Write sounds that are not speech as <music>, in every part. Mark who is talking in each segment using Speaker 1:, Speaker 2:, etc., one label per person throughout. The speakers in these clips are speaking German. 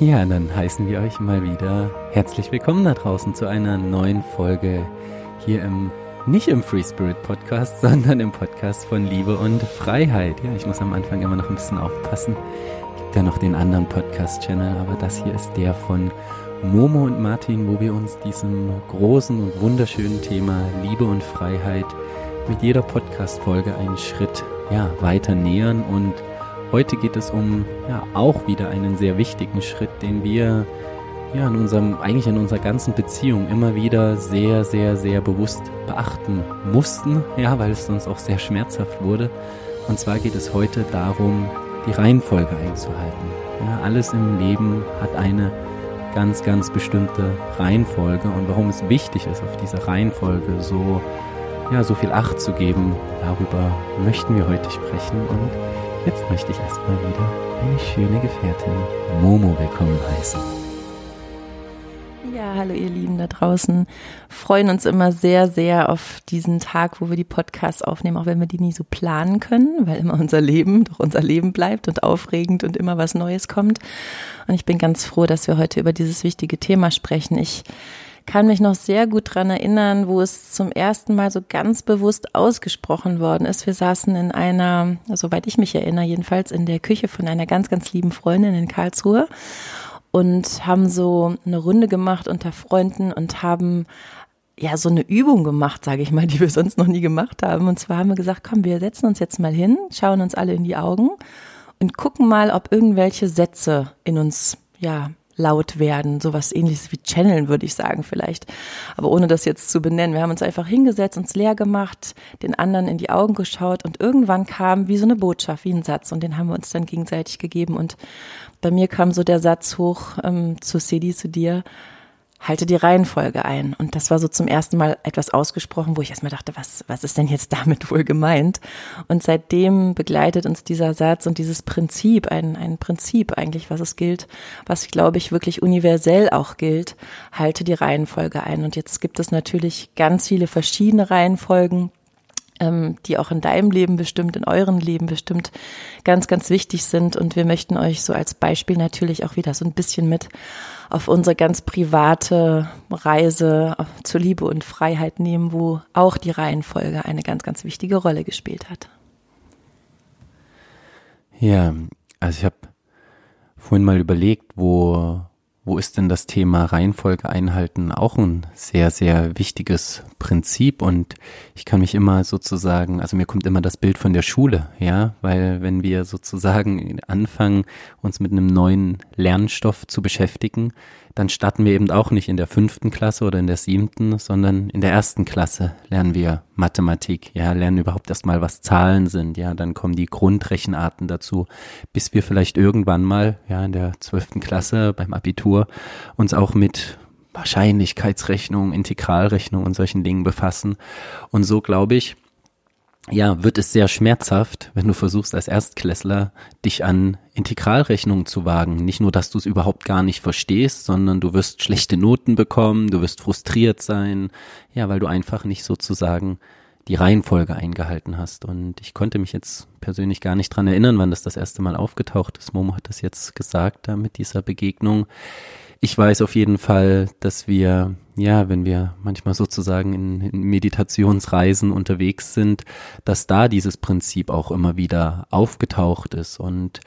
Speaker 1: Ja, dann heißen wir euch mal wieder herzlich willkommen da draußen zu einer neuen Folge hier im, nicht im Free Spirit Podcast, <laughs> sondern im Podcast von Liebe und Freiheit. Ja, ich muss am Anfang immer noch ein bisschen aufpassen. Gibt ja noch den anderen Podcast-Channel, aber das hier ist der von Momo und Martin, wo wir uns diesem großen und wunderschönen Thema Liebe und Freiheit mit jeder Podcast-Folge einen Schritt ja, weiter nähern und Heute geht es um ja auch wieder einen sehr wichtigen Schritt, den wir ja in unserem eigentlich in unserer ganzen Beziehung immer wieder sehr sehr sehr bewusst beachten mussten, ja, weil es sonst auch sehr schmerzhaft wurde. Und zwar geht es heute darum, die Reihenfolge einzuhalten. Ja, alles im Leben hat eine ganz ganz bestimmte Reihenfolge und warum es wichtig ist, auf diese Reihenfolge so ja so viel Acht zu geben, darüber möchten wir heute sprechen und Jetzt möchte ich erstmal wieder eine schöne Gefährtin Momo willkommen heißen.
Speaker 2: Ja, hallo ihr Lieben da draußen. Freuen uns immer sehr, sehr auf diesen Tag, wo wir die Podcasts aufnehmen, auch wenn wir die nie so planen können, weil immer unser Leben doch unser Leben bleibt und aufregend und immer was Neues kommt. Und ich bin ganz froh, dass wir heute über dieses wichtige Thema sprechen. Ich kann mich noch sehr gut dran erinnern, wo es zum ersten Mal so ganz bewusst ausgesprochen worden ist. Wir saßen in einer, soweit ich mich erinnere, jedenfalls in der Küche von einer ganz, ganz lieben Freundin in Karlsruhe und haben so eine Runde gemacht unter Freunden und haben ja so eine Übung gemacht, sage ich mal, die wir sonst noch nie gemacht haben. Und zwar haben wir gesagt, komm, wir setzen uns jetzt mal hin, schauen uns alle in die Augen und gucken mal, ob irgendwelche Sätze in uns ja laut werden, sowas ähnliches wie Channeln, würde ich sagen vielleicht. Aber ohne das jetzt zu benennen. Wir haben uns einfach hingesetzt, uns leer gemacht, den anderen in die Augen geschaut und irgendwann kam wie so eine Botschaft, wie ein Satz und den haben wir uns dann gegenseitig gegeben und bei mir kam so der Satz hoch ähm, zu Sedi, zu dir, halte die Reihenfolge ein. Und das war so zum ersten Mal etwas ausgesprochen, wo ich erstmal dachte, was, was ist denn jetzt damit wohl gemeint? Und seitdem begleitet uns dieser Satz und dieses Prinzip, ein, ein Prinzip eigentlich, was es gilt, was, glaube ich, wirklich universell auch gilt, halte die Reihenfolge ein. Und jetzt gibt es natürlich ganz viele verschiedene Reihenfolgen, ähm, die auch in deinem Leben bestimmt, in euren Leben bestimmt ganz, ganz wichtig sind. Und wir möchten euch so als Beispiel natürlich auch wieder so ein bisschen mit auf unsere ganz private Reise zur Liebe und Freiheit nehmen, wo auch die Reihenfolge eine ganz, ganz wichtige Rolle gespielt hat.
Speaker 1: Ja, also ich habe vorhin mal überlegt, wo wo ist denn das Thema Reihenfolge einhalten auch ein sehr, sehr wichtiges Prinzip? Und ich kann mich immer sozusagen, also mir kommt immer das Bild von der Schule, ja, weil wenn wir sozusagen anfangen, uns mit einem neuen Lernstoff zu beschäftigen, dann starten wir eben auch nicht in der fünften Klasse oder in der siebten, sondern in der ersten Klasse lernen wir Mathematik, ja, lernen überhaupt erstmal, was Zahlen sind, ja, dann kommen die Grundrechenarten dazu, bis wir vielleicht irgendwann mal, ja, in der zwölften Klasse beim Abitur uns auch mit Wahrscheinlichkeitsrechnung, Integralrechnung und solchen Dingen befassen. Und so glaube ich, ja, wird es sehr schmerzhaft, wenn du versuchst als Erstklässler dich an Integralrechnungen zu wagen. Nicht nur, dass du es überhaupt gar nicht verstehst, sondern du wirst schlechte Noten bekommen, du wirst frustriert sein, ja, weil du einfach nicht sozusagen die Reihenfolge eingehalten hast. Und ich konnte mich jetzt persönlich gar nicht dran erinnern, wann das das erste Mal aufgetaucht ist. Momo hat das jetzt gesagt, da mit dieser Begegnung ich weiß auf jeden Fall, dass wir, ja, wenn wir manchmal sozusagen in, in, Meditationsreisen unterwegs sind, dass da dieses Prinzip auch immer wieder aufgetaucht ist. Und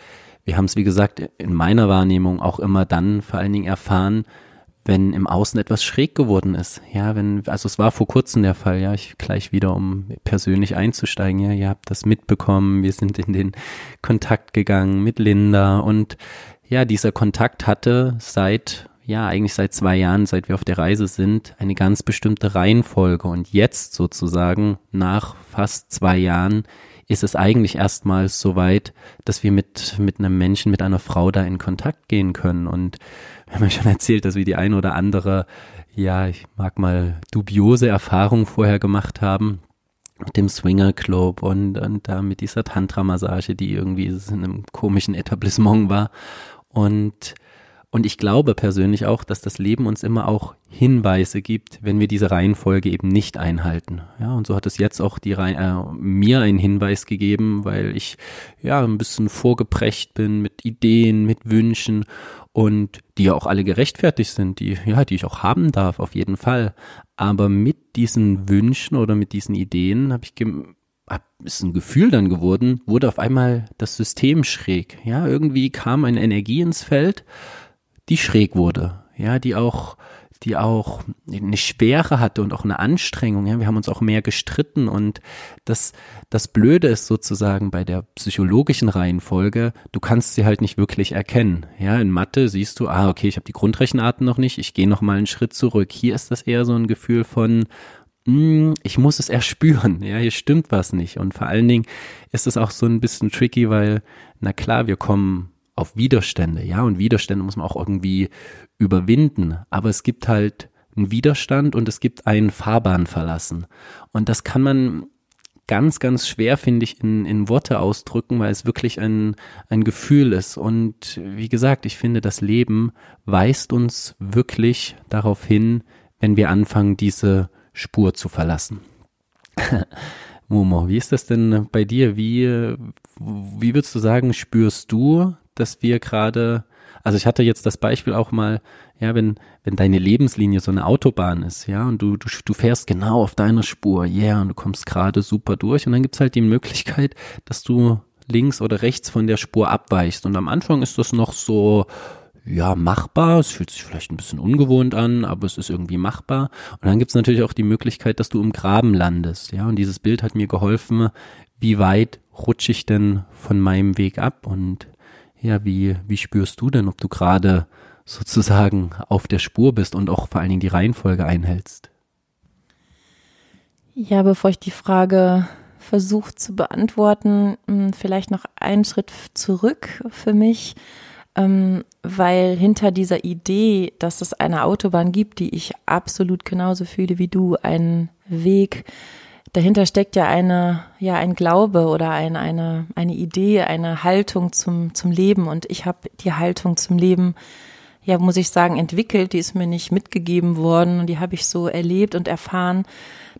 Speaker 1: wir haben es, wie gesagt, in meiner Wahrnehmung auch immer dann vor allen Dingen erfahren, wenn im Außen etwas schräg geworden ist. Ja, wenn, also es war vor kurzem der Fall, ja, ich gleich wieder, um persönlich einzusteigen, ja, ihr habt das mitbekommen, wir sind in den Kontakt gegangen mit Linda und ja, dieser Kontakt hatte seit, ja, eigentlich seit zwei Jahren, seit wir auf der Reise sind, eine ganz bestimmte Reihenfolge. Und jetzt sozusagen, nach fast zwei Jahren, ist es eigentlich erstmals so weit, dass wir mit, mit einem Menschen, mit einer Frau da in Kontakt gehen können. Und wir haben ja schon erzählt, dass wir die ein oder andere, ja, ich mag mal dubiose Erfahrung vorher gemacht haben mit dem Swinger Club und, und da mit dieser Tantra-Massage, die irgendwie in einem komischen Etablissement war. Und, Und ich glaube persönlich auch, dass das Leben uns immer auch Hinweise gibt, wenn wir diese Reihenfolge eben nicht einhalten. Ja, und so hat es jetzt auch die Reihe, äh, mir einen Hinweis gegeben, weil ich ja ein bisschen vorgeprägt bin mit Ideen, mit Wünschen und die ja auch alle gerechtfertigt sind, die ja, die ich auch haben darf auf jeden Fall. Aber mit diesen Wünschen oder mit diesen Ideen habe ich ist ein Gefühl dann geworden, wurde auf einmal das System schräg. Ja, irgendwie kam eine Energie ins Feld die schräg wurde, ja, die auch, die auch eine Schwere hatte und auch eine Anstrengung. Ja, wir haben uns auch mehr gestritten und das, das Blöde ist sozusagen bei der psychologischen Reihenfolge, du kannst sie halt nicht wirklich erkennen. Ja, in Mathe siehst du, ah, okay, ich habe die Grundrechenarten noch nicht, ich gehe noch mal einen Schritt zurück. Hier ist das eher so ein Gefühl von, hm, ich muss es erspüren, ja, hier stimmt was nicht. Und vor allen Dingen ist es auch so ein bisschen tricky, weil, na klar, wir kommen auf Widerstände, ja, und Widerstände muss man auch irgendwie überwinden, aber es gibt halt einen Widerstand und es gibt einen Fahrbahn verlassen. Und das kann man ganz, ganz schwer, finde ich, in, in Worte ausdrücken, weil es wirklich ein, ein Gefühl ist. Und wie gesagt, ich finde, das Leben weist uns wirklich darauf hin, wenn wir anfangen, diese Spur zu verlassen. <laughs> Momo, wie ist das denn bei dir? Wie, wie würdest du sagen, spürst du dass wir gerade, also ich hatte jetzt das Beispiel auch mal, ja, wenn, wenn deine Lebenslinie so eine Autobahn ist, ja, und du, du, du fährst genau auf deiner Spur, yeah, und du kommst gerade super durch und dann gibt's halt die Möglichkeit, dass du links oder rechts von der Spur abweichst. Und am Anfang ist das noch so, ja, machbar. Es fühlt sich vielleicht ein bisschen ungewohnt an, aber es ist irgendwie machbar. Und dann gibt's natürlich auch die Möglichkeit, dass du im Graben landest. Ja, und dieses Bild hat mir geholfen, wie weit rutsche ich denn von meinem Weg ab? Und ja, wie, wie spürst du denn, ob du gerade sozusagen auf der Spur bist und auch vor allen Dingen die Reihenfolge einhältst?
Speaker 2: Ja, bevor ich die Frage versuche zu beantworten, hm, vielleicht noch einen Schritt zurück für mich, ähm, weil hinter dieser Idee, dass es eine Autobahn gibt, die ich absolut genauso fühle wie du, einen Weg, dahinter steckt ja eine, ja, ein Glaube oder ein, eine, eine Idee, eine Haltung zum, zum Leben. Und ich habe die Haltung zum Leben, ja, muss ich sagen, entwickelt. Die ist mir nicht mitgegeben worden und die habe ich so erlebt und erfahren,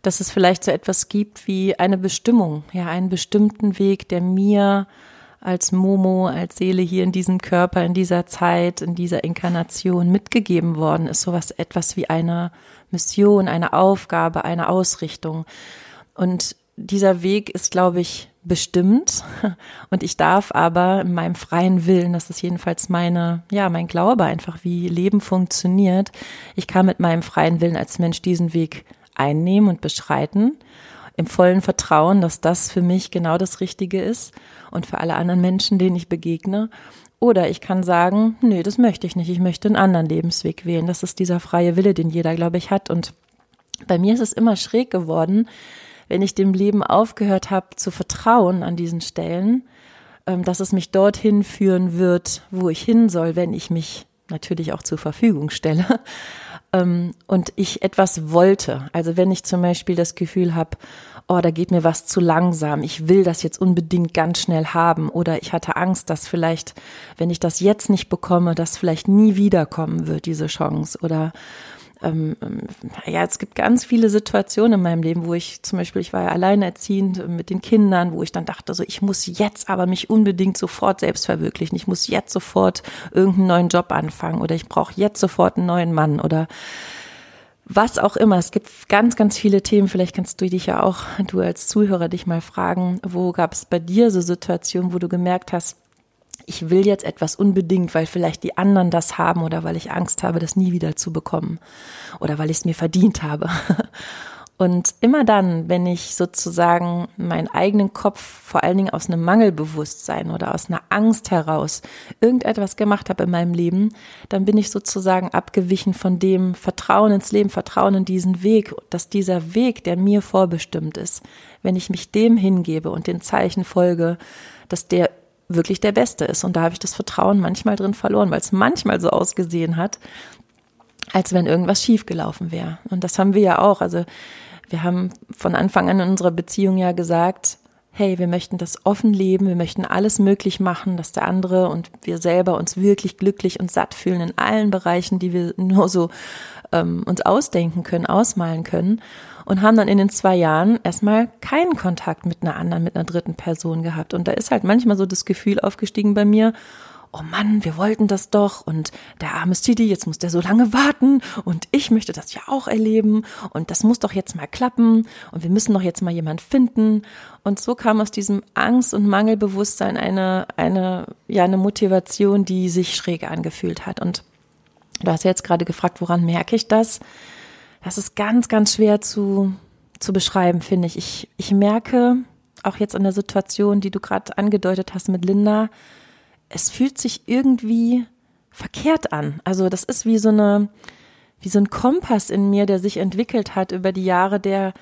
Speaker 2: dass es vielleicht so etwas gibt wie eine Bestimmung, ja, einen bestimmten Weg, der mir als Momo, als Seele hier in diesem Körper, in dieser Zeit, in dieser Inkarnation mitgegeben worden ist. Sowas etwas wie eine Mission, eine Aufgabe, eine Ausrichtung. Und dieser Weg ist, glaube ich, bestimmt. <laughs> Und ich darf aber in meinem freien Willen, das ist jedenfalls meine, ja, mein Glaube einfach, wie Leben funktioniert. Ich kann mit meinem freien Willen als Mensch diesen Weg einnehmen und beschreiten. Im vollen Vertrauen, dass das für mich genau das Richtige ist und für alle anderen Menschen, denen ich begegne. Oder ich kann sagen, nee, das möchte ich nicht. Ich möchte einen anderen Lebensweg wählen. Das ist dieser freie Wille, den jeder, glaube ich, hat. Und bei mir ist es immer schräg geworden, wenn ich dem Leben aufgehört habe zu vertrauen an diesen Stellen, ähm, dass es mich dorthin führen wird, wo ich hin soll, wenn ich mich natürlich auch zur Verfügung stelle. Ähm, und ich etwas wollte. Also wenn ich zum Beispiel das Gefühl habe, oh, da geht mir was zu langsam, ich will das jetzt unbedingt ganz schnell haben oder ich hatte Angst, dass vielleicht, wenn ich das jetzt nicht bekomme, das vielleicht nie wiederkommen wird, diese Chance oder ähm, ähm, ja, es gibt ganz viele Situationen in meinem Leben, wo ich zum Beispiel, ich war ja alleinerziehend mit den Kindern, wo ich dann dachte, so ich muss jetzt aber mich unbedingt sofort selbst verwirklichen. Ich muss jetzt sofort irgendeinen neuen Job anfangen oder ich brauche jetzt sofort einen neuen Mann oder was auch immer. Es gibt ganz, ganz viele Themen. Vielleicht kannst du dich ja auch, du als Zuhörer, dich mal fragen, wo gab es bei dir so Situationen, wo du gemerkt hast, ich will jetzt etwas unbedingt, weil vielleicht die anderen das haben oder weil ich Angst habe, das nie wieder zu bekommen oder weil ich es mir verdient habe. <laughs> Und immer dann, wenn ich sozusagen meinen eigenen Kopf vor allen Dingen aus einem Mangelbewusstsein oder aus einer Angst heraus irgendetwas gemacht habe in meinem Leben, dann bin ich sozusagen abgewichen von dem Vertrauen ins Leben, Vertrauen in diesen Weg, dass dieser Weg, der mir vorbestimmt ist, wenn ich mich dem hingebe und den Zeichen folge, dass der wirklich der Beste ist. Und da habe ich das Vertrauen manchmal drin verloren, weil es manchmal so ausgesehen hat, als wenn irgendwas schiefgelaufen wäre. Und das haben wir ja auch. Also wir haben von Anfang an in unserer Beziehung ja gesagt, hey, wir möchten das offen leben, wir möchten alles möglich machen, dass der andere und wir selber uns wirklich glücklich und satt fühlen in allen Bereichen, die wir <laughs> nur so ähm, uns ausdenken können, ausmalen können. Und haben dann in den zwei Jahren erstmal keinen Kontakt mit einer anderen, mit einer dritten Person gehabt. Und da ist halt manchmal so das Gefühl aufgestiegen bei mir, oh Mann, wir wollten das doch und der arme Stidi, jetzt muss der so lange warten und ich möchte das ja auch erleben und das muss doch jetzt mal klappen und wir müssen doch jetzt mal jemand finden. Und so kam aus diesem Angst- und Mangelbewusstsein eine, eine, ja, eine Motivation, die sich schräg angefühlt hat. Und du hast ja jetzt gerade gefragt, woran merke ich das? Das ist ganz, ganz schwer zu, zu beschreiben, finde ich. Ich, ich merke auch jetzt an der Situation, die du gerade angedeutet hast mit Linda, es fühlt sich irgendwie verkehrt an. Also das ist wie so eine, wie so ein Kompass in mir, der sich entwickelt hat über die Jahre, der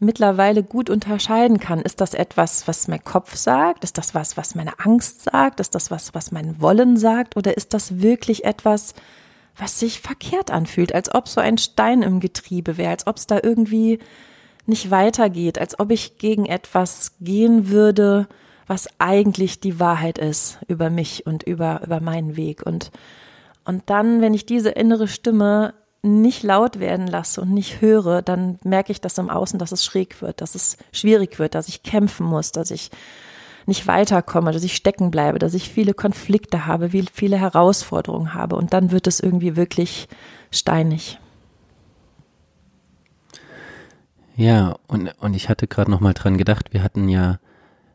Speaker 2: mittlerweile gut unterscheiden kann. Ist das etwas, was mein Kopf sagt? Ist das was, was meine Angst sagt? Ist das was, was mein Wollen sagt? Oder ist das wirklich etwas, was sich verkehrt anfühlt, als ob so ein Stein im Getriebe wäre, als ob es da irgendwie nicht weitergeht, als ob ich gegen etwas gehen würde, was eigentlich die Wahrheit ist über mich und über, über meinen Weg. Und, und dann, wenn ich diese innere Stimme nicht laut werden lasse und nicht höre, dann merke ich das im Außen, dass es schräg wird, dass es schwierig wird, dass ich kämpfen muss, dass ich nicht weiterkomme, dass ich stecken bleibe, dass ich viele Konflikte habe, viele Herausforderungen habe und dann wird es irgendwie wirklich steinig.
Speaker 1: Ja, und, und ich hatte gerade noch mal dran gedacht, wir hatten ja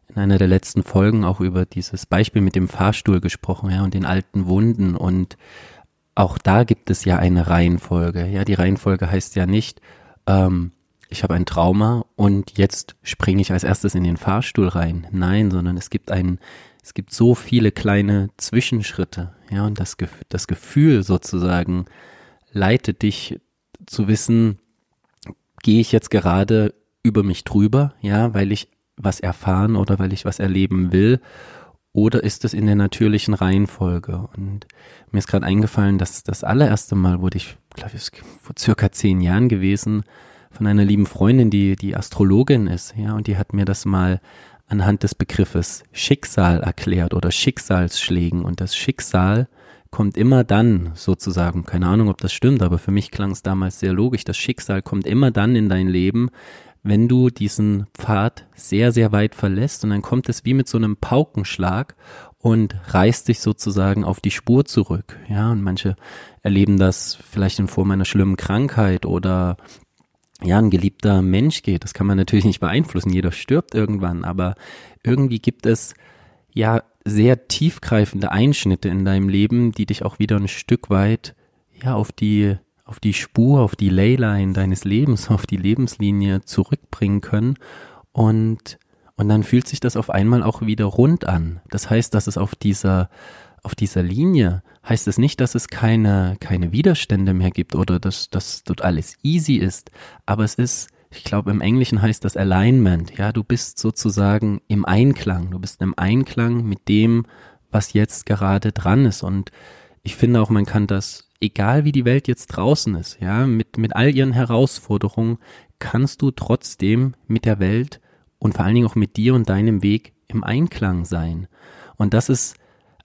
Speaker 1: in einer der letzten Folgen auch über dieses Beispiel mit dem Fahrstuhl gesprochen, ja, und den alten Wunden und auch da gibt es ja eine Reihenfolge. Ja, die Reihenfolge heißt ja nicht, ähm, ich habe ein Trauma und jetzt springe ich als erstes in den Fahrstuhl rein. Nein, sondern es gibt einen, es gibt so viele kleine Zwischenschritte. Ja, und das, das Gefühl sozusagen leitet dich zu wissen, gehe ich jetzt gerade über mich drüber, ja, weil ich was erfahren oder weil ich was erleben will? Oder ist es in der natürlichen Reihenfolge? Und mir ist gerade eingefallen, dass das allererste Mal wurde ich, glaube ich, vor circa zehn Jahren gewesen, von einer lieben Freundin, die, die Astrologin ist, ja, und die hat mir das mal anhand des Begriffes Schicksal erklärt oder Schicksalsschlägen. Und das Schicksal kommt immer dann sozusagen, keine Ahnung, ob das stimmt, aber für mich klang es damals sehr logisch, das Schicksal kommt immer dann in dein Leben, wenn du diesen Pfad sehr, sehr weit verlässt und dann kommt es wie mit so einem Paukenschlag und reißt dich sozusagen auf die Spur zurück. Ja, und manche erleben das vielleicht in Form einer schlimmen Krankheit oder ja, ein geliebter Mensch geht. Das kann man natürlich nicht beeinflussen. Jeder stirbt irgendwann, aber irgendwie gibt es ja sehr tiefgreifende Einschnitte in deinem Leben, die dich auch wieder ein Stück weit ja auf die auf die Spur, auf die Leyline deines Lebens, auf die Lebenslinie zurückbringen können und und dann fühlt sich das auf einmal auch wieder rund an. Das heißt, dass es auf dieser auf dieser Linie heißt es nicht, dass es keine keine Widerstände mehr gibt oder dass dass dort alles easy ist, aber es ist ich glaube, im Englischen heißt das Alignment. Ja, du bist sozusagen im Einklang. Du bist im Einklang mit dem, was jetzt gerade dran ist. Und ich finde auch, man kann das egal wie die Welt jetzt draußen ist, ja, mit, mit all ihren Herausforderungen, kannst du trotzdem mit der Welt und vor allen Dingen auch mit dir und deinem Weg im Einklang sein. Und das ist,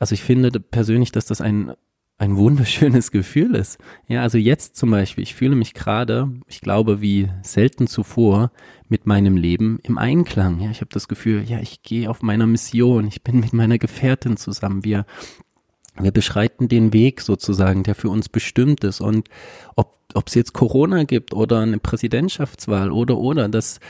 Speaker 1: also ich finde persönlich, dass das ein, ein wunderschönes <laughs> Gefühl ist. Ja, also jetzt zum Beispiel, ich fühle mich gerade, ich glaube, wie selten zuvor mit meinem Leben im Einklang. Ja, ich habe das Gefühl, ja, ich gehe auf meiner Mission, ich bin mit meiner Gefährtin zusammen, wir wir beschreiten den Weg sozusagen, der für uns bestimmt ist. Und ob es jetzt Corona gibt oder eine Präsidentschaftswahl oder oder, dass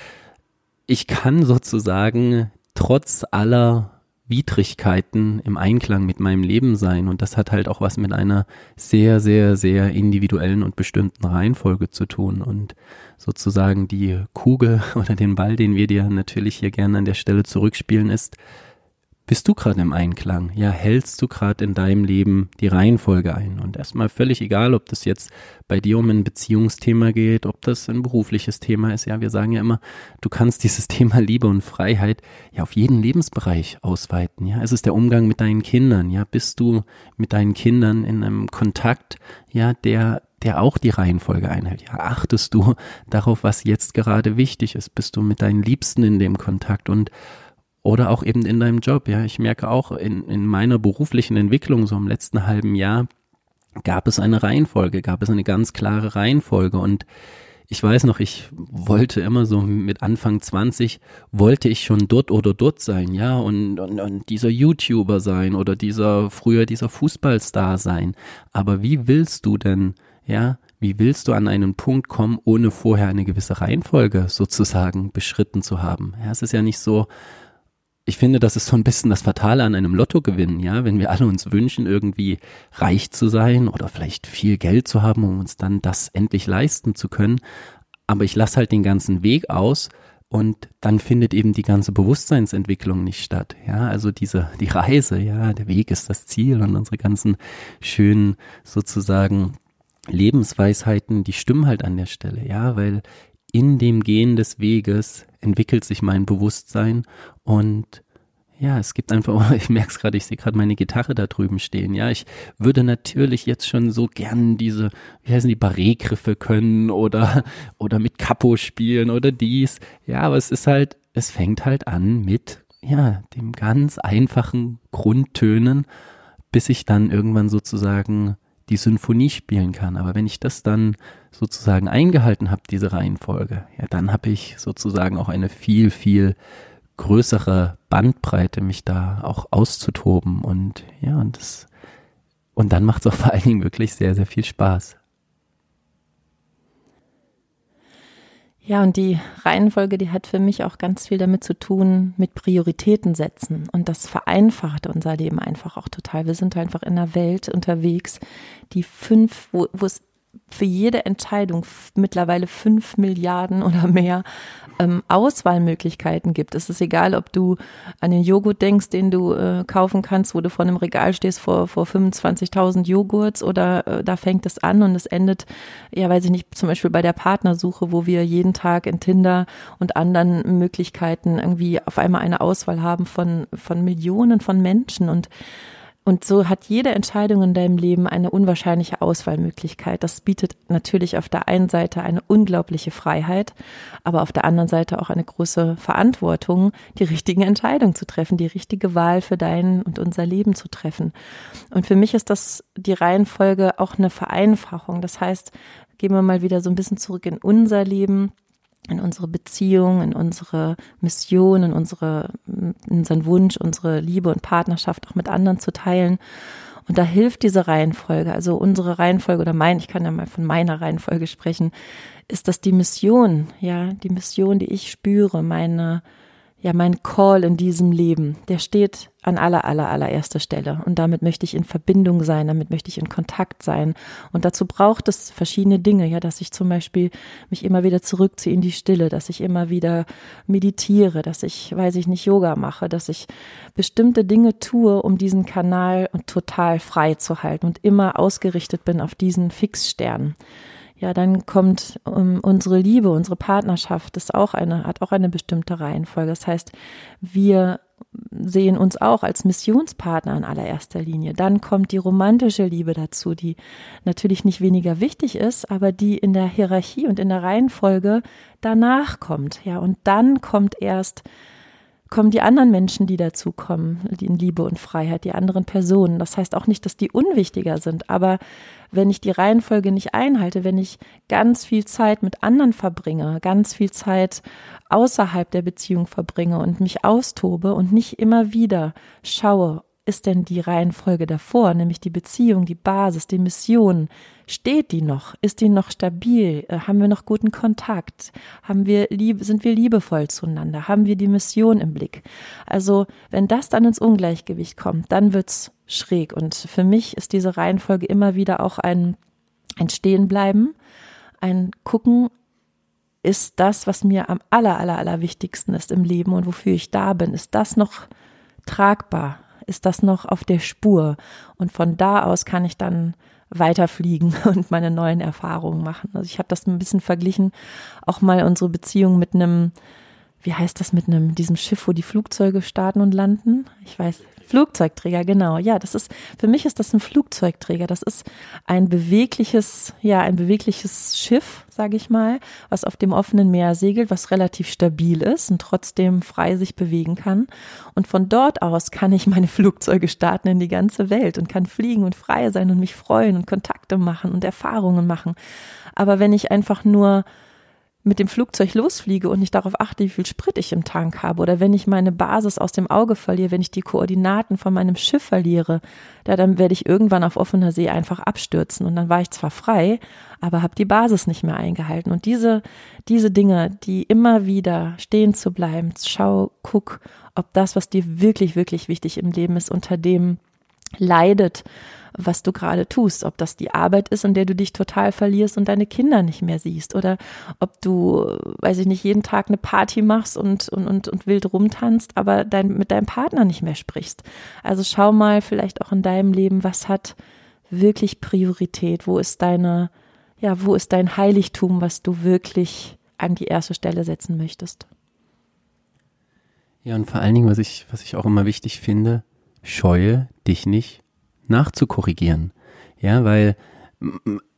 Speaker 1: ich kann sozusagen trotz aller Widrigkeiten im Einklang mit meinem Leben sein. Und das hat halt auch was mit einer sehr, sehr, sehr individuellen und bestimmten Reihenfolge zu tun. Und sozusagen die Kugel <laughs> oder den Ball, den wir dir natürlich hier gerne an der Stelle zurückspielen, ist, bist du gerade im Einklang? Ja, hältst du gerade in deinem Leben die Reihenfolge ein? Und erstmal völlig egal, ob das jetzt bei dir um ein Beziehungsthema geht, ob das ein berufliches Thema ist. Ja, wir sagen ja immer, du kannst dieses <laughs> Thema Liebe und Freiheit ja auf jeden Lebensbereich ausweiten. Ja, es ist der Umgang mit deinen Kindern. Ja, bist du mit deinen Kindern in einem Kontakt, ja, der der auch die Reihenfolge einhält. Ja, achtest du darauf, was jetzt gerade wichtig ist? Bist du mit deinen Liebsten in dem Kontakt und Oder auch eben in deinem Job, ja. Ich merke auch in, in meiner beruflichen Entwicklung, so im letzten halben Jahr, gab es eine Reihenfolge, gab es eine ganz klare Reihenfolge und ich weiß noch, ich wollte immer so mit Anfang 20, wollte ich schon dort oder dort sein, ja, und, und, und dieser YouTuber sein oder dieser, früher dieser Fußballstar sein. Aber wie willst du denn, ja, wie willst du an einen Punkt kommen, ohne vorher eine gewisse Reihenfolge sozusagen beschritten zu haben? Ja, es ist ja nicht so, ich finde, das ist so ein bisschen das Fatale an einem Lottogewinn, ja, wenn wir alle uns wünschen, irgendwie reich zu sein oder vielleicht viel Geld zu haben, um uns dann das endlich leisten zu können. Aber ich lasse halt den ganzen Weg aus und dann findet eben die ganze Bewusstseinsentwicklung nicht statt. Ja, also diese, die Reise, ja, der Weg ist das Ziel und unsere ganzen schönen sozusagen Lebensweisheiten, die stimmen halt an der Stelle, ja, weil in dem Gehen des Weges entwickelt sich mein Bewusstsein und ja, es gibt einfach, <laughs> ich merke es gerade, ich sehe gerade meine Gitarre da drüben stehen. Ja, ich würde natürlich jetzt schon so gern diese, wie heißen die, Barré-Griffe können oder, <laughs> oder mit Capo spielen oder dies. Ja, aber es ist halt, es fängt halt an mit, ja, dem ganz einfachen Grundtönen, bis ich dann irgendwann sozusagen die Symphonie spielen kann. Aber wenn ich das dann sozusagen eingehalten habe, diese Reihenfolge, ja, dann habe ich sozusagen auch eine viel, viel größere Bandbreite, mich da auch auszutoben und ja, und das, und dann macht es auch <laughs> vor allen Dingen wirklich sehr, sehr viel Spaß.
Speaker 2: Ja, und die Reihenfolge, die hat für mich auch ganz viel damit zu tun, mit Prioritäten setzen. Und das vereinfacht unser Leben einfach auch total. Wir sind einfach in einer Welt unterwegs, die fünf, wo, wo es für jede Entscheidung mittlerweile fünf Milliarden <laughs> oder mehr ähm, Auswahlmöglichkeiten gibt. Es ist egal, ob du an den Joghurt denkst, den du äh, kaufen kannst, wo du vor einem Regal stehst vor, vor 25.000 Joghurts oder äh, da fängt es an und es endet, ja, weiß ich nicht, zum Beispiel bei der Partnersuche, wo wir jeden Tag in Tinder und anderen Möglichkeiten irgendwie auf einmal eine Auswahl haben von, von Millionen von Menschen und und so hat jede Entscheidung in deinem Leben eine unwahrscheinliche Auswahlmöglichkeit. Das bietet natürlich auf der einen Seite eine unglaubliche Freiheit, aber auf der anderen Seite auch eine große Verantwortung, die richtigen Entscheidungen zu treffen, die richtige Wahl für dein und unser Leben zu treffen. Und für mich ist das die Reihenfolge auch eine Vereinfachung. Das heißt, gehen wir mal wieder so ein bisschen zurück in unser Leben in unsere Beziehung, in unsere Mission, in unsere, in unseren Wunsch, unsere Liebe und Partnerschaft auch mit anderen zu teilen. Und da hilft diese Reihenfolge, also unsere Reihenfolge oder mein, ich kann ja mal von meiner Reihenfolge sprechen, ist das die Mission, ja, die Mission, die ich spüre, meine, ja, mein Call in diesem Leben, der steht an aller, aller, allererster Stelle. Und damit möchte ich in Verbindung sein, damit möchte ich in Kontakt sein. Und dazu braucht es verschiedene Dinge, ja, dass ich zum Beispiel mich immer wieder zurückziehe in die Stille, dass ich immer wieder meditiere, dass ich, weiß ich nicht, Yoga mache, dass ich bestimmte Dinge tue, um diesen Kanal total frei zu halten und immer ausgerichtet bin auf diesen Fixstern ja, dann kommt um, ähm, unsere Liebe, unsere Partnerschaft, ist auch eine, hat auch eine bestimmte Reihenfolge. Das heißt, wir sehen uns auch als Missionspartner in allererster Linie. Dann kommt die romantische Liebe dazu, die natürlich nicht weniger wichtig ist, aber die in der Hierarchie und in der Reihenfolge danach kommt. Ja, und dann kommt erst kommen die anderen Menschen, die dazukommen, die in Liebe und Freiheit, die anderen Personen. Das heißt auch nicht, dass die unwichtiger sind, aber wenn ich die Reihenfolge nicht einhalte, wenn ich ganz viel Zeit mit anderen verbringe, ganz viel Zeit außerhalb der Beziehung verbringe und mich austobe und nicht immer wieder schaue, ist denn die Reihenfolge davor, nämlich die Beziehung, die Basis, die Mission, steht die noch? Ist die noch stabil? Äh, haben wir noch guten Kontakt? Haben wir lieb, sind wir liebevoll zueinander? Haben wir die Mission im Blick? Also, wenn das dann ins Ungleichgewicht kommt, dann wird's schräg. Und für mich ist diese Reihenfolge immer wieder auch ein, ein Stehenbleiben, ein Gucken, ist das, was mir am aller, aller, aller wichtigsten ist im Leben und wofür ich da bin, ist das noch tragbar? Ist das noch auf der Spur? Und von da aus kann ich dann weiterfliegen <laughs> und meine neuen Erfahrungen machen. Also ich habe das ein bisschen verglichen, auch mal unsere Beziehung mit einem wie heißt das mit einem, diesem Schiff, wo die Flugzeuge starten und landen? Ich weiß, Flugzeugträger, genau. Ja, das ist, für mich ist das ein Flugzeugträger. Das ist ein bewegliches, ja, ein bewegliches Schiff, sage ich mal, was auf dem offenen Meer segelt, was relativ stabil ist und trotzdem frei sich bewegen kann. Und von dort aus kann ich meine Flugzeuge starten in die ganze Welt und kann fliegen und frei sein und mich freuen und Kontakte machen und Erfahrungen machen. Aber wenn ich einfach nur mit dem Flugzeug losfliege und nicht darauf achte, wie viel Sprit ich im Tank habe oder wenn ich meine Basis aus dem Auge verliere, wenn ich die Koordinaten von meinem Schiff verliere, ja, dann werde ich irgendwann auf offener See einfach abstürzen und dann war ich zwar frei, aber habe die Basis nicht mehr eingehalten. Und diese diese Dinge, die immer wieder stehen zu bleiben, schau, guck, ob das, was dir wirklich wirklich wichtig im Leben ist, unter dem leidet was du gerade tust, ob das die Arbeit ist, in der du dich total verlierst und deine Kinder nicht mehr siehst oder ob du, weiß ich nicht, jeden Tag eine Party machst und, und, und, und wild rumtanzt, aber dein, mit deinem Partner nicht mehr sprichst. Also schau mal vielleicht auch in deinem Leben, was hat wirklich Priorität, wo ist deine, ja, wo ist dein Heiligtum, was du wirklich an die erste Stelle setzen möchtest.
Speaker 1: Ja, und vor allen Dingen, was ich, was ich auch immer wichtig finde, scheue dich nicht nachzukorrigieren. Ja, weil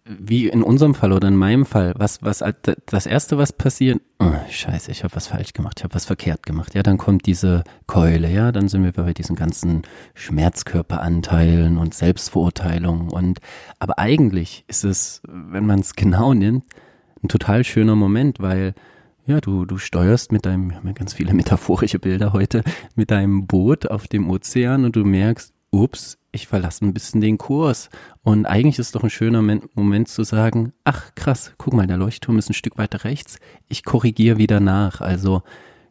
Speaker 1: wie in unserem Fall oder in meinem Fall, was, was das erste, was passiert, oh, scheiße, ich habe was falsch gemacht, ich habe was verkehrt gemacht. Ja, dann kommt diese Keule, ja, dann sind wir bei diesen ganzen Schmerzkörperanteilen und Selbstverurteilung. Und aber eigentlich ist es, wenn man es <laughs> genau nimmt, ein total schöner Moment, weil ja, du, du steuerst mit deinem, wir haben ja ganz viele metaphorische Bilder heute, mit deinem Boot auf dem Ozean und du merkst, ups, ich verlasse ein bisschen den Kurs. Und eigentlich ist doch ein schöner Moment zu sagen, ach krass, guck mal, der Leuchtturm ist ein Stück weiter rechts. Ich korrigiere wieder nach. Also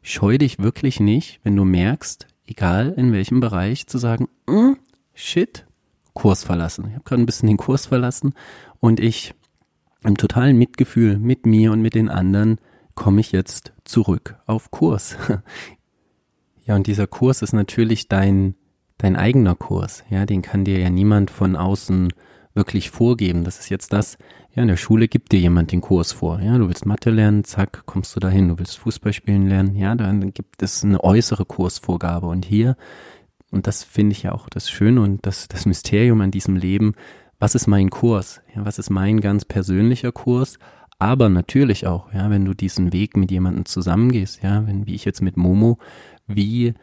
Speaker 1: scheu dich wirklich nicht, wenn du merkst, egal in welchem Bereich, zu sagen, mm, shit, Kurs verlassen. Ich habe gerade ein bisschen den Kurs verlassen und ich im totalen Mitgefühl mit mir und mit den anderen komme ich jetzt zurück auf Kurs. <laughs> ja, und dieser Kurs ist natürlich dein dein eigener Kurs, ja, den kann dir ja niemand von außen wirklich vorgeben. Das ist jetzt das, ja, in der Schule gibt dir jemand den Kurs vor. Ja, du willst Mathe lernen, zack, kommst du dahin. Du willst Fußball spielen lernen, ja, dann gibt es eine äußere Kursvorgabe. Und hier, und das finde ich ja auch das Schöne und das, das Mysterium an diesem Leben, was ist mein Kurs? Ja, was ist mein ganz persönlicher Kurs? Aber natürlich auch, ja, wenn du diesen Weg mit jemandem zusammengehst, ja, wenn, wie ich jetzt mit Momo, wie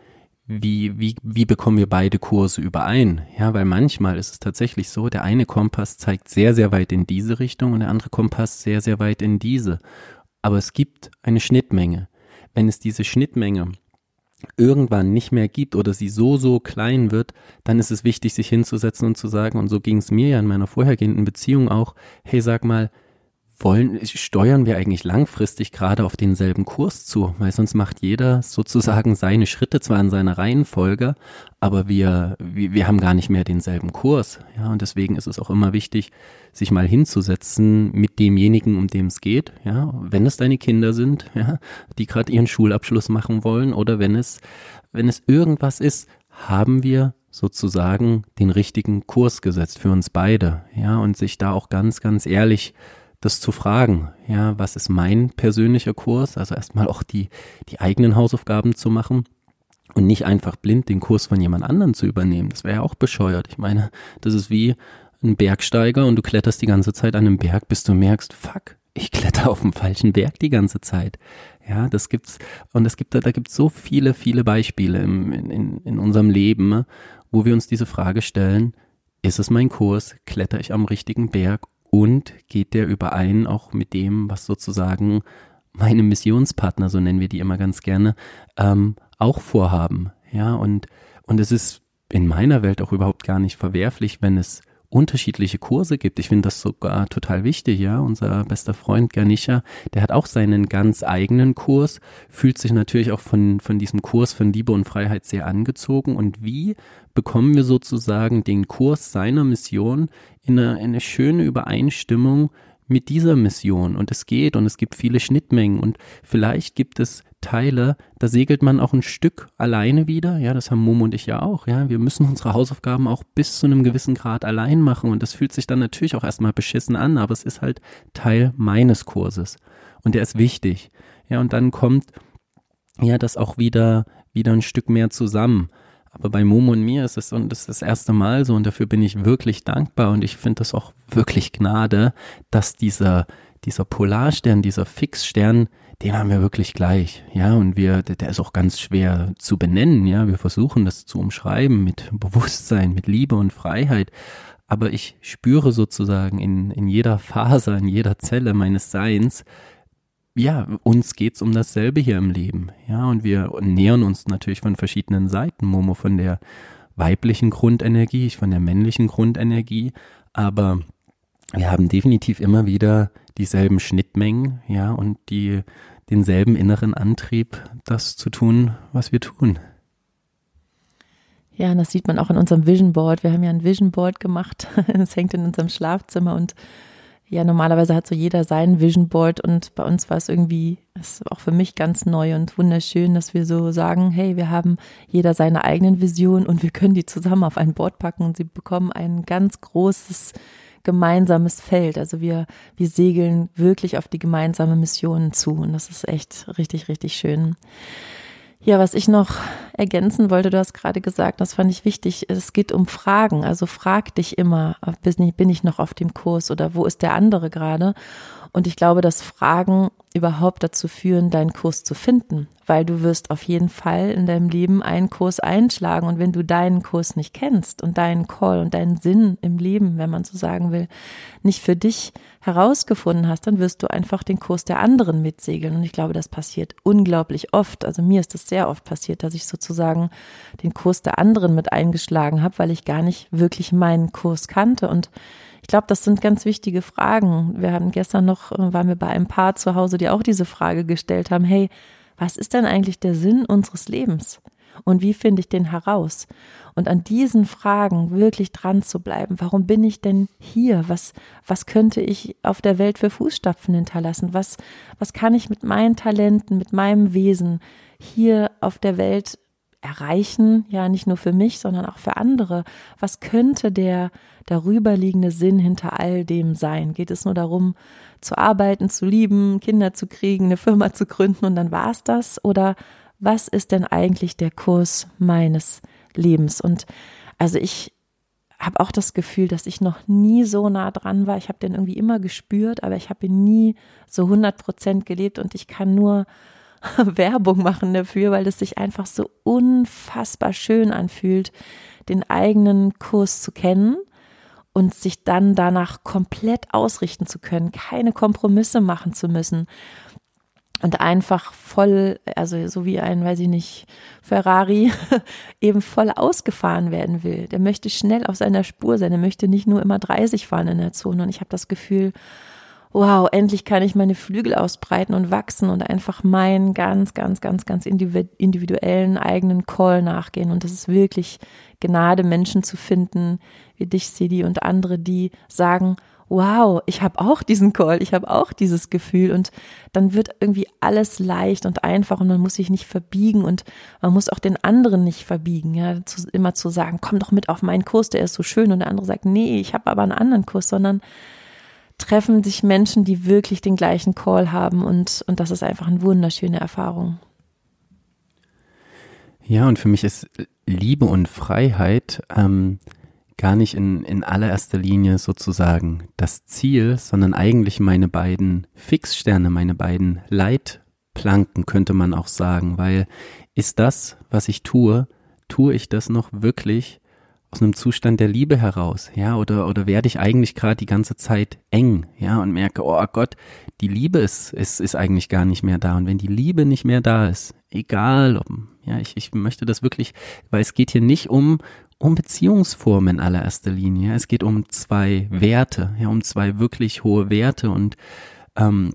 Speaker 1: wie, wie, wie bekommen wir beide Kurse überein? Ja, weil manchmal ist es tatsächlich so, der eine Kompass zeigt sehr, sehr weit in diese Richtung und der andere Kompass sehr, sehr weit in diese. Aber es gibt eine Schnittmenge. Wenn es diese Schnittmenge irgendwann nicht mehr gibt oder sie so, so klein wird, dann ist es wichtig, sich hinzusetzen und zu sagen, und so ging es mir ja in meiner vorhergehenden Beziehung auch, hey, sag mal, wollen, steuern wir eigentlich langfristig gerade auf denselben Kurs zu, weil sonst macht jeder sozusagen seine Schritte zwar in seiner Reihenfolge, aber wir, wir, wir haben gar nicht mehr denselben Kurs. Ja, und deswegen ist es auch immer wichtig, sich mal hinzusetzen mit demjenigen, um dem es geht, ja, wenn es deine Kinder sind, ja, die gerade ihren Schulabschluss machen wollen oder wenn es, wenn es irgendwas ist, haben wir sozusagen den richtigen Kurs gesetzt für uns beide, ja, und sich da auch ganz, ganz ehrlich das zu fragen, ja, was ist mein persönlicher Kurs? Also erstmal auch die, die eigenen Hausaufgaben zu machen und nicht einfach blind den Kurs von jemand anderem zu übernehmen. Das wäre ja auch bescheuert. Ich meine, das ist wie ein Bergsteiger und du kletterst die ganze Zeit an einem Berg, bis du merkst, fuck, ich kletter auf dem falschen Berg die ganze Zeit. Ja, das gibt's, und es gibt, da gibt's so viele, viele Beispiele im, in, in unserem Leben, wo wir uns diese Frage stellen, ist es mein Kurs? Kletter ich am richtigen Berg und geht der überein auch mit dem, was sozusagen meine Missionspartner, so nennen wir die immer ganz gerne, ähm, auch vorhaben. Ja, und, und es ist in meiner Welt auch überhaupt gar nicht verwerflich, wenn es unterschiedliche Kurse gibt. Ich finde das sogar total wichtig, ja. Unser bester Freund Ganisha, der hat auch seinen ganz eigenen Kurs, fühlt sich natürlich auch von, von diesem Kurs von Liebe und Freiheit sehr angezogen. Und wie bekommen wir sozusagen den Kurs seiner Mission in eine, in eine schöne Übereinstimmung mit dieser Mission und es geht und es gibt viele Schnittmengen und vielleicht gibt es Teile, da segelt man auch ein Stück alleine wieder. Ja, das haben Momo und ich ja auch. Ja, wir müssen unsere Hausaufgaben auch bis zu einem gewissen Grad allein machen und das fühlt sich dann natürlich auch erstmal beschissen an, aber es ist halt Teil meines Kurses und der ist wichtig. Ja, und dann kommt ja, das auch wieder, wieder ein Stück mehr zusammen. Aber bei Momo und mir ist es und das ist das erste Mal so und dafür bin ich wirklich dankbar und ich finde das auch wirklich Gnade, dass dieser, dieser Polarstern, dieser Fixstern, den haben wir wirklich gleich, ja, und wir, der ist auch ganz schwer zu benennen, ja, wir versuchen das zu umschreiben mit Bewusstsein, mit Liebe und Freiheit, aber ich spüre sozusagen in, in jeder Faser, in jeder Zelle meines Seins, ja, uns geht's um dasselbe hier im Leben, ja, und wir nähern uns natürlich von verschiedenen Seiten, Momo von der weiblichen Grundenergie, ich von der männlichen Grundenergie, aber wir haben definitiv immer wieder dieselben Schnittmengen, ja, und die, denselben inneren Antrieb, das zu tun, was wir tun.
Speaker 2: Ja, das sieht man auch in unserem Vision Board. Wir haben ja ein Vision Board gemacht. <laughs> Es hängt in unserem Schlafzimmer und ja, normalerweise hat so jeder sein Vision Board und bei uns war es irgendwie, das ist auch für mich ganz neu und wunderschön, dass wir so sagen, hey, wir haben jeder seine eigenen Visionen und wir können die zusammen auf ein Board packen und sie bekommen ein ganz großes gemeinsames Feld. Also wir, wir segeln wirklich auf die gemeinsame Mission zu und das ist echt richtig, richtig schön. Ja, was ich noch ergänzen wollte, du hast gerade gesagt, das fand ich wichtig, es geht um Fragen. Also frag dich immer, bin ich noch auf dem Kurs oder wo ist der andere gerade? Und ich glaube, dass Fragen überhaupt dazu führen, deinen Kurs zu finden, weil du wirst auf jeden Fall in deinem Leben einen Kurs einschlagen. Und wenn du deinen Kurs nicht kennst und deinen Call und deinen Sinn im Leben, wenn man so sagen will, nicht für dich herausgefunden hast, dann wirst du einfach den Kurs der anderen mitsegeln. Und ich glaube, das passiert unglaublich oft. Also mir ist es sehr oft passiert, dass ich sozusagen den Kurs der anderen mit eingeschlagen habe, weil ich gar nicht wirklich meinen Kurs kannte. Und glaube, das sind ganz wichtige Fragen. Wir haben gestern noch, äh, waren wir bei einem Paar zu Hause, die auch diese Frage gestellt haben, hey, was ist denn eigentlich der Sinn unseres Lebens? Und wie finde ich den heraus? Und an diesen Fragen wirklich dran zu bleiben. Warum bin ich denn hier? Was, was könnte ich auf der Welt für Fußstapfen hinterlassen? Was, was kann ich mit meinen Talenten, mit meinem Wesen hier auf der Welt erreichen? Ja, nicht nur für mich, sondern auch für andere. Was könnte der darüberliegende Sinn hinter all dem sein? Geht es nur darum, zu arbeiten, zu lieben, Kinder zu kriegen, eine Firma zu gründen und dann war es das? Oder was ist denn eigentlich der Kurs meines Lebens? Und also ich habe auch das Gefühl, dass ich noch nie so nah dran war. Ich habe den irgendwie immer gespürt, aber ich habe ihn nie so 100 Prozent gelebt und ich kann nur <laughs> Werbung machen dafür, weil es sich einfach so unfassbar schön anfühlt, den eigenen Kurs zu kennen und sich dann danach komplett ausrichten zu können, keine Kompromisse machen zu müssen und einfach voll, also so wie ein, weiß ich nicht, Ferrari <laughs> eben voll ausgefahren werden will. Der möchte schnell auf seiner Spur sein, der möchte nicht nur immer 30 fahren in der Zone und ich habe das Gefühl, wow, endlich kann ich meine Flügel ausbreiten und wachsen und einfach meinen ganz, ganz, ganz, ganz individuellen eigenen Call nachgehen. Und das ist wirklich Gnade, Menschen zu finden, wie dich, Sidi und andere, die sagen, wow, ich habe auch diesen Call, ich habe auch dieses Gefühl und dann wird irgendwie alles leicht und einfach und man muss sich nicht verbiegen und man muss auch den anderen nicht verbiegen, ja, zu, immer zu sagen, komm doch mit auf meinen Kurs, der ist so schön und der andere sagt, nee, ich habe aber einen anderen Kurs, sondern treffen sich Menschen, die wirklich den gleichen Call haben und, und das ist einfach eine wunderschöne Erfahrung.
Speaker 1: Ja, und für mich ist Liebe und Freiheit ähm, gar nicht in, in allererster Linie sozusagen das Ziel, sondern eigentlich meine beiden Fixsterne, meine beiden Leitplanken, könnte man auch sagen, weil ist das, was ich tue, tue ich das noch wirklich aus einem Zustand der Liebe heraus, ja, oder, oder werde ich eigentlich gerade die ganze Zeit eng, ja, und merke, oh Gott, die Liebe ist, ist, ist eigentlich gar nicht mehr da. Und wenn die Liebe nicht mehr da ist, egal ob, ja, ich, ich möchte das wirklich, weil es geht hier nicht um, um Beziehungsformen in allererster Linie. Es geht um zwei Werte, ja, um zwei wirklich hohe Werte und ähm,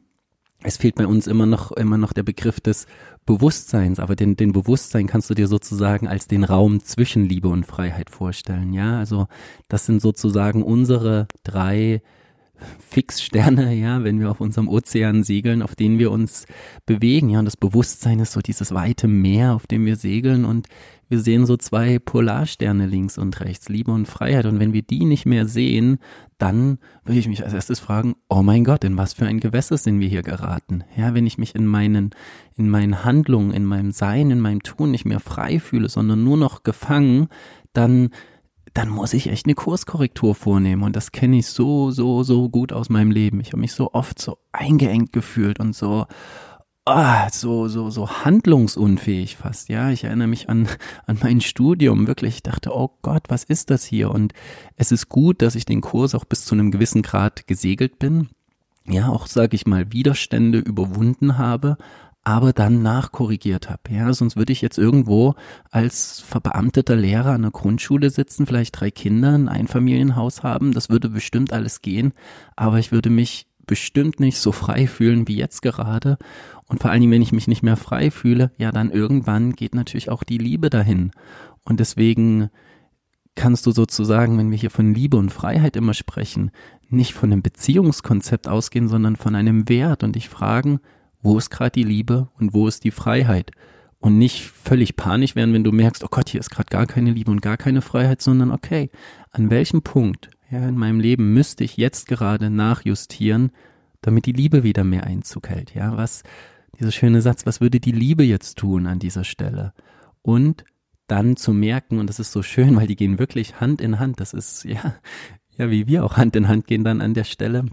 Speaker 1: es fehlt bei uns immer noch, immer noch der Begriff des Bewusstseins, aber den, den Bewusstsein kannst du dir sozusagen als den Raum zwischen Liebe und Freiheit vorstellen, ja. Also das sind sozusagen unsere drei Fixsterne, ja, wenn wir auf unserem Ozean segeln, auf denen wir uns bewegen, ja, und das Bewusstsein ist so dieses weite Meer, auf dem wir segeln und wir sehen so zwei Polarsterne links und rechts, Liebe und Freiheit. Und wenn wir die nicht mehr sehen, dann würde ich mich als erstes fragen, oh mein Gott, in was für ein Gewässer sind wir hier geraten? Ja, wenn ich mich in meinen, in meinen Handlungen, in meinem Sein, in meinem Tun nicht mehr frei fühle, sondern nur noch gefangen, dann dann muss ich echt eine Kurskorrektur vornehmen. Und das kenne ich so, so, so gut aus meinem Leben. Ich habe mich so oft so eingeengt gefühlt und so, ah, so, so, so handlungsunfähig fast, ja. Ich erinnere mich an, an mein Studium, wirklich. Ich dachte, oh Gott, was ist das hier? Und es ist gut, dass ich den Kurs auch bis zu einem gewissen Grad gesegelt bin. Ja, auch, sage ich mal, Widerstände überwunden habe, aber dann nachkorrigiert habe. Ja, sonst würde ich jetzt irgendwo als verbeamteter Lehrer an der Grundschule sitzen, vielleicht drei Kinder, ein Einfamilienhaus haben. Das würde bestimmt alles gehen, aber ich würde mich bestimmt nicht so frei fühlen wie jetzt gerade. Und vor allen Dingen, wenn ich mich nicht mehr frei fühle, ja, dann irgendwann geht natürlich auch die Liebe dahin. Und deswegen kannst du sozusagen, wenn wir hier von Liebe und Freiheit immer sprechen, nicht von einem Beziehungskonzept ausgehen, sondern von einem Wert und dich fragen, wo ist gerade die Liebe und wo ist die Freiheit? Und nicht völlig panisch werden, wenn du merkst, oh Gott, hier ist gerade gar keine Liebe und gar keine Freiheit, sondern okay, an welchem Punkt ja, in meinem Leben müsste ich jetzt gerade nachjustieren, damit die Liebe wieder mehr Einzug hält. Ja, was, dieser schöne Satz, was würde die Liebe jetzt tun an dieser Stelle? Und dann zu merken, und das ist so schön, weil die gehen wirklich Hand in Hand. Das ist, ja, ja, wie wir auch Hand in Hand gehen dann an der Stelle.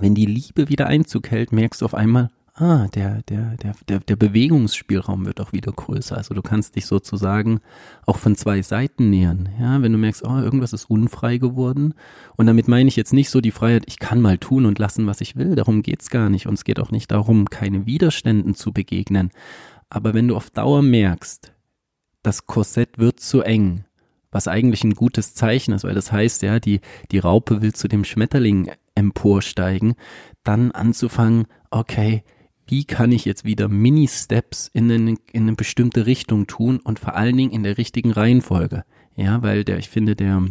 Speaker 1: Wenn die Liebe wieder Einzug hält, merkst du auf einmal, ah, der, der, der, der, der Bewegungsspielraum wird auch wieder größer. Also du kannst dich sozusagen auch von zwei Seiten nähern. Ja, wenn du merkst, oh, irgendwas ist unfrei geworden. Und damit meine ich jetzt nicht so die Freiheit, ich kann mal tun und lassen, was ich will. Darum geht's gar nicht. Und es geht auch nicht darum, keine Widerständen zu begegnen. Aber wenn du auf Dauer merkst, das Korsett wird zu eng, was eigentlich ein gutes Zeichen ist, weil das heißt ja, die, die Raupe will zu dem Schmetterling emporsteigen, dann anzufangen, okay, wie kann ich jetzt wieder Mini-Steps in eine, in eine bestimmte Richtung tun und vor allen Dingen in der richtigen Reihenfolge. Ja, weil der, ich finde, der,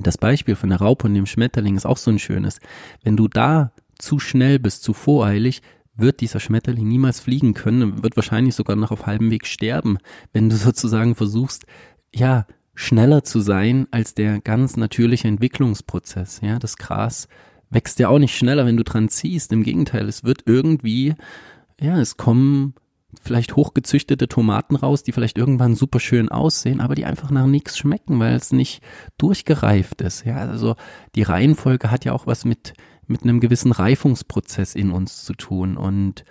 Speaker 1: das Beispiel von der Raupe und dem Schmetterling ist auch so ein schönes. Wenn du da zu schnell bist, zu voreilig, wird dieser Schmetterling niemals fliegen können, wird wahrscheinlich sogar noch auf halbem Weg sterben, wenn du <laughs> sozusagen versuchst, ja, schneller zu sein als der ganz natürliche Entwicklungsprozess. Ja, das Gras wächst ja auch nicht schneller, wenn du dran ziehst. Im Gegenteil, es wird irgendwie, ja, es kommen vielleicht hochgezüchtete Tomaten raus, die vielleicht irgendwann super schön aussehen, aber die einfach nach nichts schmecken, weil es nicht durchgereift ist. Ja, also die Reihenfolge hat ja auch was mit, mit einem gewissen Reifungsprozess in uns zu tun und,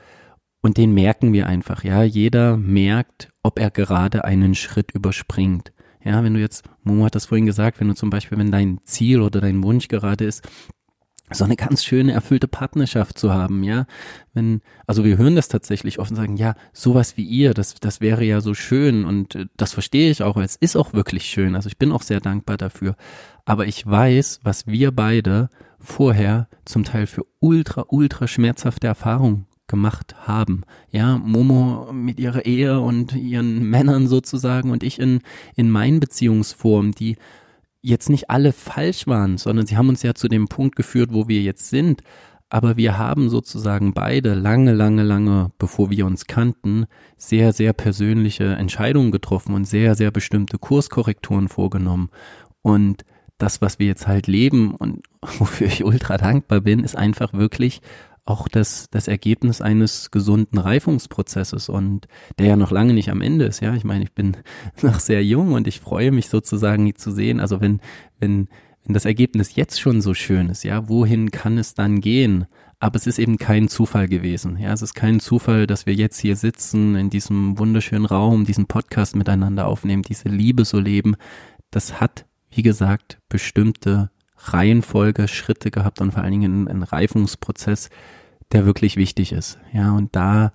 Speaker 1: und den merken wir einfach. Ja, jeder merkt, ob er gerade einen Schritt überspringt. Ja, wenn du jetzt, Momo hat das vorhin gesagt, wenn du zum Beispiel, wenn dein Ziel oder dein Wunsch gerade ist, so eine ganz schöne erfüllte Partnerschaft zu haben, ja. Wenn, also wir hören das tatsächlich oft und sagen, ja, sowas wie ihr, das, das wäre ja so schön und äh, das verstehe ich auch, weil es ist auch wirklich schön. Also ich bin auch sehr dankbar dafür. Aber ich weiß, was wir beide vorher zum Teil für ultra, ultra schmerzhafte Erfahrungen gemacht haben. Ja, Momo mit ihrer Ehe und ihren Männern sozusagen und ich in, in meinen Beziehungsformen, die jetzt nicht alle falsch waren, sondern sie haben uns ja zu dem Punkt geführt, wo wir jetzt sind. Aber wir haben sozusagen beide lange, lange, lange, bevor wir uns kannten, sehr, sehr persönliche Entscheidungen getroffen und sehr, sehr bestimmte Kurskorrekturen vorgenommen. Und das, was wir jetzt halt leben und <laughs> wofür ich ultra dankbar bin, ist einfach wirklich auch das, das Ergebnis eines gesunden Reifungsprozesses und der ja noch lange nicht am Ende ist. Ja, ich meine, ich bin <laughs> noch sehr jung und ich freue mich sozusagen zu sehen. Also wenn, wenn, wenn das Ergebnis jetzt schon so schön ist, ja, wohin kann es dann gehen? Aber es ist eben kein Zufall gewesen. Ja, es ist kein Zufall, dass wir jetzt hier sitzen, in diesem wunderschönen Raum, diesen Podcast miteinander aufnehmen, diese Liebe so leben. Das hat, wie gesagt, bestimmte Reihenfolge, Schritte gehabt und vor allen Dingen einen Reifungsprozess, der wirklich wichtig ist. Ja, und da,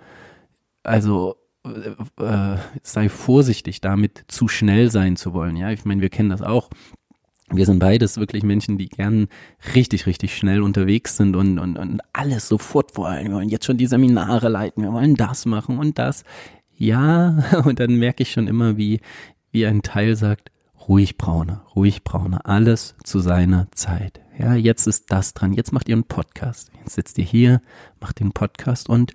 Speaker 1: also äh, äh, sei vorsichtig damit, zu schnell sein zu wollen. Ja, ich meine, wir kennen das auch. Wir sind beides wirklich Menschen, die gern richtig, richtig schnell unterwegs sind und, und, und alles sofort wollen. Wir wollen jetzt schon die Seminare leiten, wir wollen das machen und das. Ja, <laughs> und dann merke ich schon immer, wie, wie ein Teil sagt, ruhig braune, ruhig braune, alles zu seiner Zeit. Ja, jetzt ist das dran. Jetzt macht ihr einen Podcast. Jetzt sitzt ihr hier, macht den Podcast und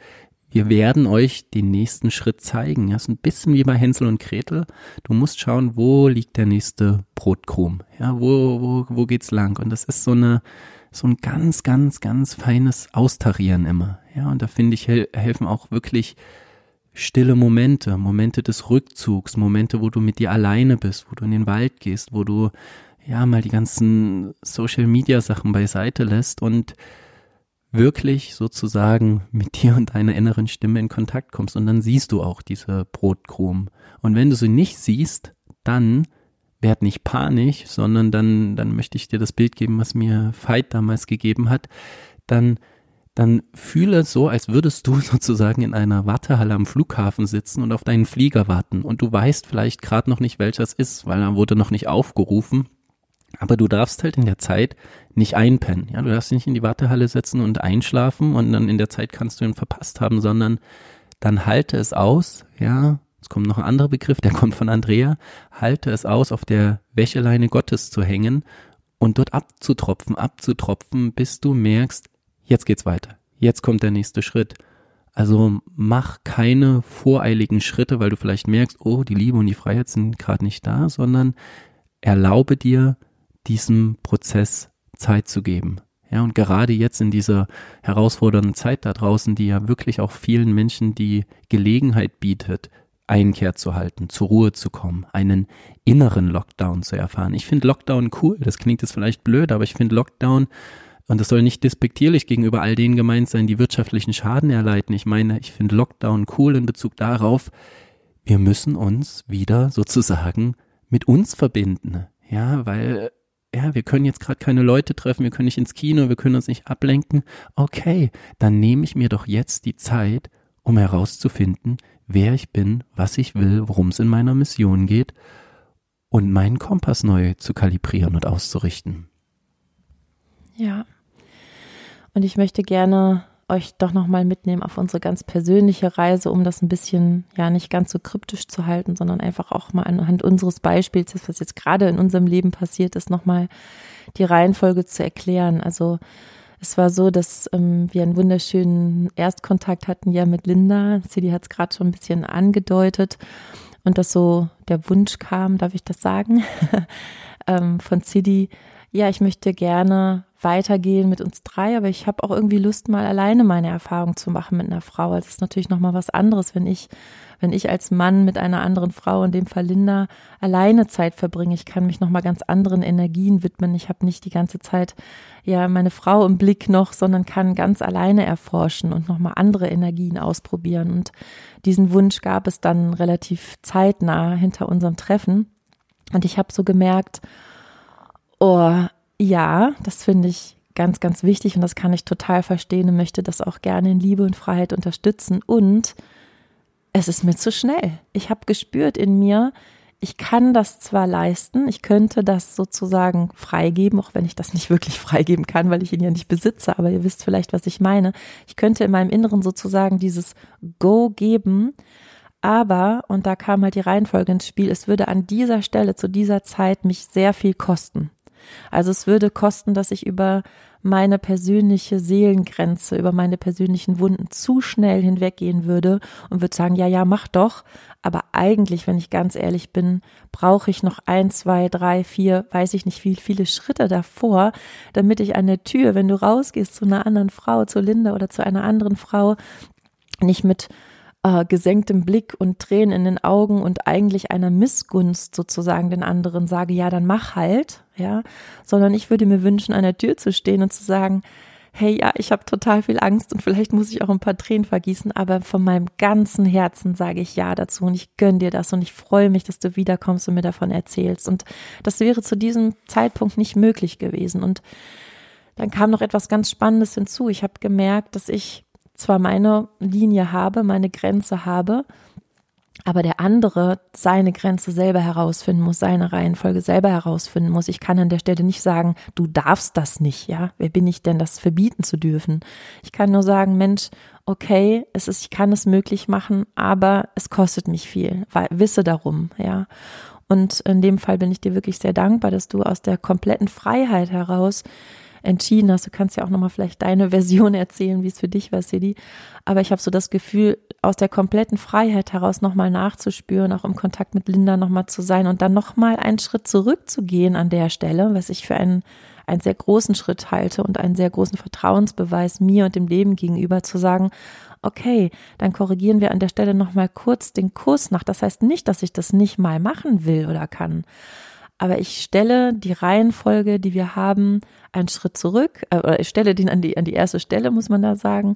Speaker 1: wir werden euch den nächsten Schritt zeigen. Das ist ein bisschen wie bei Hänsel und Gretel. Du musst schauen, wo liegt der nächste Brotkrumm? Ja, wo, wo, wo geht's lang? Und das ist so eine, so ein ganz, ganz, ganz feines Austarieren immer. Ja, und da finde ich, helfen auch wirklich stille Momente, Momente des Rückzugs, Momente, wo du mit dir alleine bist, wo du in den Wald gehst, wo du ja mal die ganzen Social Media Sachen beiseite lässt und wirklich sozusagen mit dir und deiner inneren Stimme in Kontakt kommst und dann siehst du auch diese Brotkrumen. Und wenn du sie nicht siehst, dann werd nicht panisch, sondern dann, dann möchte ich dir das Bild geben, was mir Veit damals gegeben hat, dann, dann fühle so, als würdest du <laughs> sozusagen in einer Wartehalle am Flughafen sitzen und auf deinen Flieger warten und du weißt vielleicht gerade noch nicht, welcher es ist, weil er wurde noch nicht aufgerufen aber du darfst halt in der Zeit nicht einpennen. Ja, du darfst nicht in die Wartehalle setzen und einschlafen und dann in der Zeit kannst du ihn verpasst haben, sondern dann halte es aus, ja. Es kommt noch ein anderer Begriff, der kommt von Andrea. Halte es aus, auf der Wäscheleine Gottes zu hängen und dort abzutropfen, abzutropfen, bis du merkst, jetzt geht's weiter. Jetzt kommt der nächste Schritt. Also mach keine voreiligen Schritte, weil du vielleicht merkst, oh, die Liebe und die Freiheit sind gerade nicht da, sondern erlaube dir, diesem Prozess Zeit zu geben. Ja, und gerade jetzt in dieser herausfordernden Zeit da draußen, die ja wirklich auch vielen Menschen die Gelegenheit bietet, Einkehr zu halten, zur Ruhe zu kommen, einen inneren Lockdown zu erfahren. Ich finde Lockdown cool, das klingt jetzt vielleicht blöd, aber ich finde Lockdown, und das soll nicht despektierlich gegenüber all denen gemeint sein, die wirtschaftlichen Schaden erleiden. Ich meine, ich finde Lockdown cool in Bezug darauf, wir müssen uns wieder sozusagen mit uns verbinden. Ja, weil ja, wir können jetzt gerade keine Leute treffen, wir können nicht ins Kino, wir können uns nicht ablenken. Okay, dann nehme ich mir doch jetzt die Zeit, um herauszufinden, wer ich bin, was ich will, worum es in meiner Mission geht und meinen Kompass neu zu kalibrieren und auszurichten.
Speaker 2: Ja. Und ich möchte gerne euch doch nochmal mitnehmen auf unsere ganz persönliche Reise, um das ein bisschen, ja, nicht ganz so kryptisch zu halten, sondern einfach auch mal anhand unseres Beispiels, was jetzt gerade in unserem Leben passiert ist, nochmal die Reihenfolge zu erklären. Also, es war so, dass ähm, wir einen wunderschönen Erstkontakt hatten ja mit Linda. Sidi hat es gerade schon ein bisschen angedeutet. Und dass so der Wunsch kam, darf ich das sagen, <laughs> ähm, von Sidi, ja, ich möchte gerne weitergehen mit uns drei, aber ich habe auch irgendwie Lust, mal alleine meine Erfahrung zu machen mit einer Frau. Also es ist natürlich nochmal was anderes, wenn ich, wenn ich als Mann mit einer anderen Frau, in dem Fall Linda, alleine Zeit verbringe. Ich kann mich nochmal ganz anderen Energien widmen. Ich habe nicht die ganze Zeit ja meine Frau im Blick noch, sondern kann ganz alleine erforschen und nochmal andere Energien ausprobieren. Und diesen Wunsch gab es dann relativ zeitnah hinter unserem Treffen. Und ich habe so gemerkt, oh, ja, das finde ich ganz, ganz wichtig und das kann ich total verstehen und möchte das auch gerne in Liebe und Freiheit unterstützen. Und es ist mir zu schnell. Ich habe gespürt in mir, ich kann das zwar leisten, ich könnte das sozusagen freigeben, auch wenn ich das nicht wirklich freigeben kann, weil ich ihn ja nicht besitze, aber ihr wisst vielleicht, was ich meine. Ich könnte in meinem Inneren sozusagen dieses Go geben, aber, und da kam halt die Reihenfolge ins Spiel, es würde an dieser Stelle zu dieser Zeit mich sehr viel kosten. Also es würde kosten, dass ich über meine persönliche Seelengrenze, über meine persönlichen Wunden zu schnell hinweggehen würde und würde sagen, ja, ja, mach doch. Aber eigentlich, wenn ich ganz ehrlich bin, brauche ich noch ein, zwei, drei, vier, weiß ich nicht, wie viele Schritte davor, damit ich an der Tür, wenn du rausgehst zu einer anderen Frau, zu Linda oder zu einer anderen Frau, nicht mit äh, gesenktem Blick und Tränen in den Augen und eigentlich einer Missgunst sozusagen den anderen sage, ja, dann mach halt, ja, sondern ich würde mir wünschen, an der Tür zu stehen und zu sagen, hey, ja, ich habe total viel Angst und vielleicht muss ich auch ein paar Tränen vergießen, aber von meinem ganzen Herzen sage ich ja dazu und ich gönn dir das und ich freue mich, dass du wiederkommst und mir davon erzählst. Und das wäre zu diesem Zeitpunkt nicht möglich gewesen. Und dann kam noch etwas ganz Spannendes hinzu. Ich habe gemerkt, dass ich zwar meine Linie habe, meine Grenze habe, aber der andere seine Grenze selber herausfinden muss, seine Reihenfolge selber herausfinden muss. Ich kann an der Stelle nicht sagen, du darfst das nicht, ja? Wer bin ich denn, das verbieten zu dürfen? Ich kann nur sagen, Mensch, okay, es ist, ich kann es möglich machen, aber es kostet mich viel, wisse darum, ja? Und in dem Fall bin ich dir wirklich sehr dankbar, dass du aus der kompletten Freiheit heraus entschieden hast. Du kannst ja auch nochmal vielleicht deine <laughs> Version erzählen, wie es für dich war, Sidi. Aber ich habe so das Gefühl, aus der kompletten Freiheit heraus nochmal nachzuspüren, auch im Kontakt mit Linda nochmal zu sein und dann nochmal einen Schritt zurückzugehen an der Stelle, was ich für einen, einen sehr großen Schritt halte und einen sehr großen Vertrauensbeweis mir und dem Leben gegenüber zu sagen, okay, dann korrigieren wir an der Stelle nochmal kurz den Kurs nach. Das heißt nicht, dass ich das nicht mal machen will oder kann. Aber ich stelle die Reihenfolge, die wir haben, einen Schritt zurück, äh, oder ich stelle den an die, an die erste Stelle, muss man da sagen,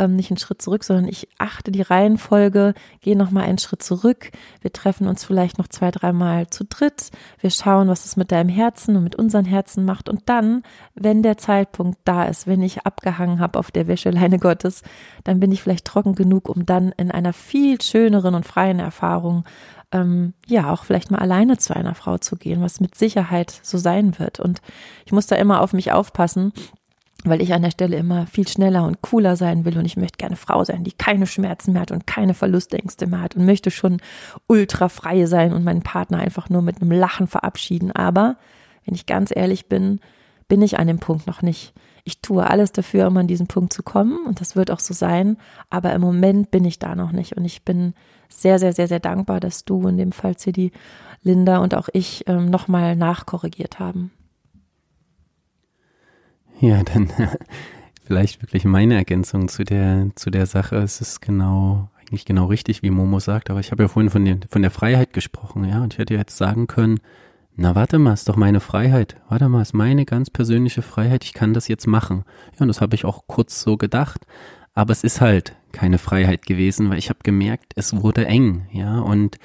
Speaker 2: ähm, nicht einen Schritt zurück, sondern ich achte die Reihenfolge, gehe nochmal einen Schritt zurück. Wir treffen uns vielleicht noch zwei, dreimal zu dritt. Wir schauen, was es mit deinem Herzen und mit unseren Herzen macht. Und dann, wenn der Zeitpunkt da ist, wenn ich abgehangen habe auf der Wäscheleine <laughs> Gottes, dann bin ich vielleicht trocken genug, um dann in einer viel schöneren und freien Erfahrung ähm, ja auch vielleicht mal alleine zu einer Frau zu gehen, was mit Sicherheit so sein wird. Und ich muss da immer auf mich aufpassen, weil ich an der Stelle immer viel schneller und cooler sein will und ich möchte gerne Frau sein, die keine Schmerzen mehr hat und keine Verlustängste mehr hat und möchte schon ultra frei sein und meinen Partner einfach nur mit einem Lachen verabschieden. Aber wenn ich ganz ehrlich bin, bin ich an dem Punkt noch nicht. Ich tue alles dafür, um an diesen Punkt zu kommen und das wird auch so sein. Aber im Moment bin ich da noch nicht und ich bin sehr, sehr, sehr, sehr dankbar, dass du in dem Fall, Cidi, Linda und auch ich ähm, nochmal nachkorrigiert haben. <laughs>
Speaker 1: Ja, dann <laughs> vielleicht wirklich meine Ergänzung zu der, zu der Sache. Es ist genau, eigentlich genau richtig, wie Momo sagt, aber ich habe ja vorhin von, den, von der Freiheit gesprochen, ja, und ich hätte jetzt sagen können, na warte mal, ist doch meine Freiheit. Warte mal, ist meine ganz persönliche Freiheit, ich kann das jetzt machen. Ja, und das habe ich auch kurz so gedacht. Aber es ist halt keine Freiheit gewesen, weil ich habe gemerkt, es wurde eng, ja, und,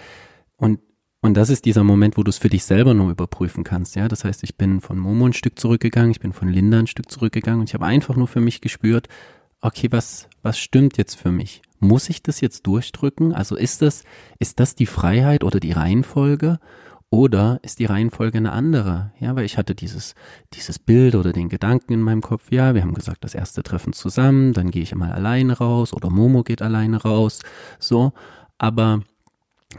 Speaker 1: und und das ist dieser Moment, wo du es für dich selber nur überprüfen kannst. Ja, das heißt, ich bin von Momo ein Stück zurückgegangen, ich bin von Linda ein Stück zurückgegangen und ich habe einfach nur für mich gespürt, okay, was, was stimmt jetzt für mich? Muss ich das jetzt durchdrücken? Also ist das, ist das die Freiheit oder die Reihenfolge? Oder ist die Reihenfolge eine andere? Ja, weil ich hatte dieses, dieses Bild oder den Gedanken in meinem Kopf, ja, wir haben gesagt, das erste Treffen zusammen, dann gehe ich mal alleine raus oder Momo geht alleine raus, so. Aber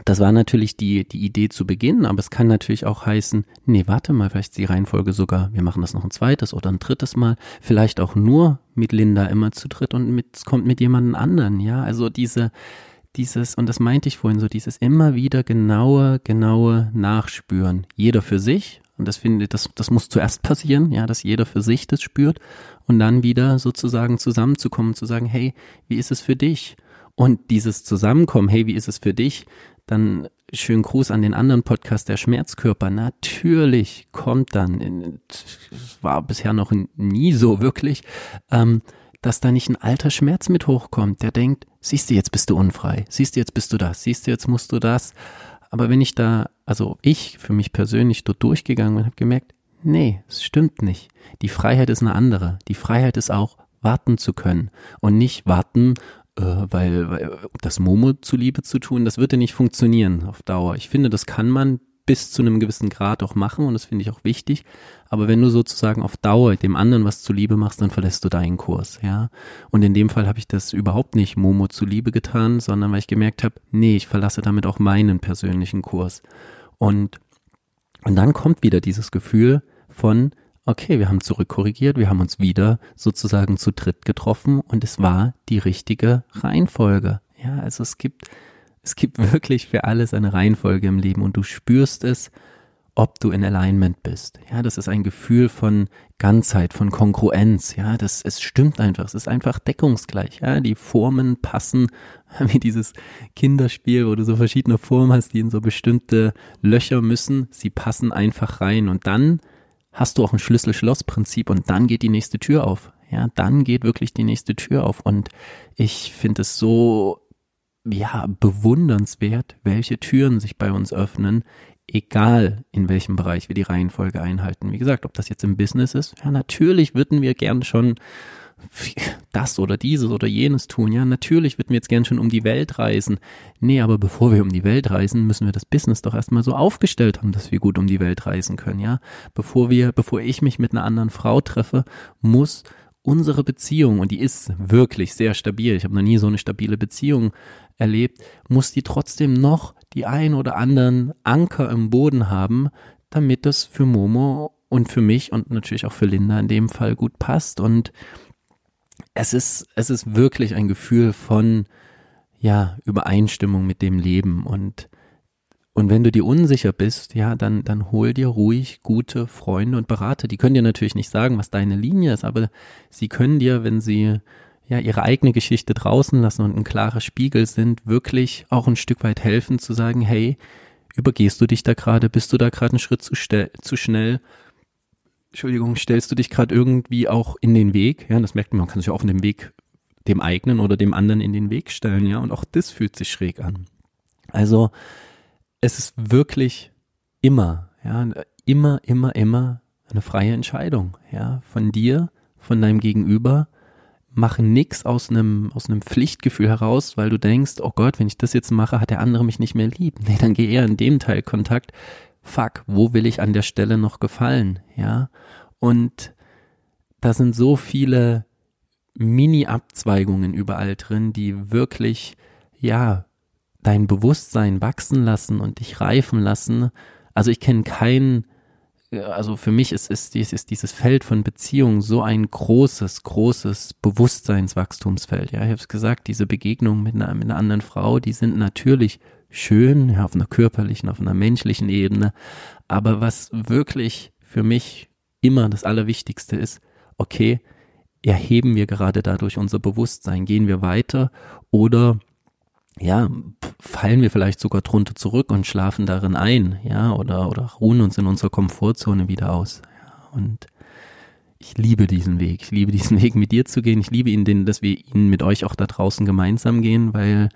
Speaker 1: das war natürlich die, die Idee zu Beginn, aber es kann natürlich auch heißen, nee, warte mal, vielleicht die Reihenfolge sogar, wir machen das noch ein zweites oder ein drittes Mal, vielleicht auch nur mit Linda immer zu dritt und mit, kommt mit jemandem anderen, ja, also diese, dieses, und das meinte ich vorhin so, dieses immer wieder genaue, genaue Nachspüren, jeder für sich, und das finde, das, das muss zuerst passieren, ja, dass jeder für sich das spürt und dann wieder sozusagen zusammenzukommen, zu sagen, hey, wie ist es für dich? Und dieses Zusammenkommen, hey, wie ist es für dich? Dann schönen Gruß an den anderen Podcast, der Schmerzkörper. Natürlich kommt dann, war bisher noch nie so wirklich, ähm, dass da nicht ein alter Schmerz mit hochkommt, der denkt, siehst du, jetzt bist du unfrei, siehst du, jetzt bist du das, siehst du, jetzt musst du das. Aber wenn ich da, also ich für mich persönlich dort durchgegangen bin, habe gemerkt, nee, es stimmt nicht. Die Freiheit ist eine andere. Die Freiheit ist auch, warten zu können und nicht warten, äh, weil, weil das Momo zuliebe zu tun, das würde nicht funktionieren auf Dauer. Ich finde, das kann man bis zu einem gewissen Grad auch machen und das finde ich auch wichtig. Aber wenn du sozusagen auf Dauer dem anderen was zuliebe machst, dann verlässt du deinen Kurs, ja. Und in dem Fall habe ich das überhaupt nicht Momo zuliebe getan, sondern weil ich gemerkt habe, nee, ich verlasse damit auch meinen persönlichen Kurs. Und, und dann kommt wieder dieses Gefühl von, okay, wir haben zurückkorrigiert, wir haben uns wieder sozusagen zu dritt getroffen und es war die richtige Reihenfolge. Ja, also es gibt, es gibt <laughs> wirklich für alles eine Reihenfolge im Leben und du spürst es, ob du in Alignment bist. Ja, das ist ein Gefühl von Ganzheit, von Kongruenz. Ja, das, es stimmt einfach. Es ist einfach deckungsgleich. Ja, die Formen passen <laughs> wie dieses Kinderspiel, wo du so verschiedene Formen hast, die in so bestimmte Löcher müssen. Sie passen einfach rein und dann hast du auch ein Schlüssel-Schloss-Prinzip und dann geht die nächste Tür auf. Ja, dann geht wirklich die nächste Tür auf. Und ich finde es so, ja, bewundernswert, welche Türen sich bei uns öffnen, egal in welchem Bereich wir die Reihenfolge einhalten. Wie gesagt, ob das jetzt im Business ist, ja, natürlich würden wir gern schon das oder dieses oder jenes tun. Ja, natürlich würden wir jetzt gern schon um die Welt reisen. Nee, aber bevor wir um die Welt reisen, müssen wir das Business doch erstmal so aufgestellt haben, dass wir gut um die Welt reisen können. Ja, bevor wir, bevor ich mich mit einer anderen Frau treffe, muss unsere Beziehung, und die ist wirklich sehr stabil, ich habe noch nie so eine stabile Beziehung erlebt, muss die trotzdem noch die ein oder anderen Anker im Boden haben, damit das für Momo und für mich und natürlich auch für Linda in dem Fall gut passt. Und es ist, es ist wirklich ein Gefühl von, ja, Übereinstimmung mit dem Leben und und wenn du dir unsicher bist, ja, dann, dann hol dir ruhig gute Freunde und Berater. Die können dir natürlich nicht sagen, was deine Linie ist, aber sie können dir, wenn sie ja ihre eigene Geschichte draußen lassen und ein klarer Spiegel sind, wirklich auch ein Stück weit helfen zu sagen, hey, übergehst du dich da gerade, bist du da gerade einen Schritt zu, zu schnell? Entschuldigung, stellst du dich gerade irgendwie auch in den Weg? Ja, das merkt man, man kann sich auch in den Weg dem eigenen oder dem anderen in den Weg stellen, ja, und auch das fühlt sich schräg an. Also, es ist wirklich immer, ja, immer, immer, immer eine freie Entscheidung, ja, von dir, von deinem Gegenüber. Mach nix aus einem, aus einem Pflichtgefühl heraus, weil du denkst, oh Gott, wenn ich das jetzt mache, hat der andere mich nicht mehr lieb. Nee, dann geh eher in dem Teil Kontakt. Fuck, wo will ich an der Stelle noch gefallen, ja? Und da sind so viele Mini-Abzweigungen überall drin, die wirklich, ja, dein Bewusstsein wachsen lassen und dich reifen lassen. Also ich kenne keinen, also für mich ist, ist, dieses, dieses Feld von Beziehungen so ein großes, großes Bewusstseinswachstumsfeld. Ja, ich habe es gesagt, diese Begegnungen mit einer, mit einer anderen Frau, die sind natürlich schön, ja, auf einer körperlichen, auf einer menschlichen Ebene. Aber was wirklich für mich immer das Allerwichtigste ist, okay, erheben wir gerade dadurch unser Bewusstsein, gehen wir weiter oder ja, fallen wir vielleicht sogar drunter zurück und schlafen darin ein, ja, oder, oder ruhen uns in unserer Komfortzone wieder aus. Ja, und ich liebe diesen Weg. Ich liebe diesen <laughs> Weg mit dir zu gehen. Ich liebe ihn, den, dass wir ihn mit euch auch da draußen gemeinsam gehen, weil,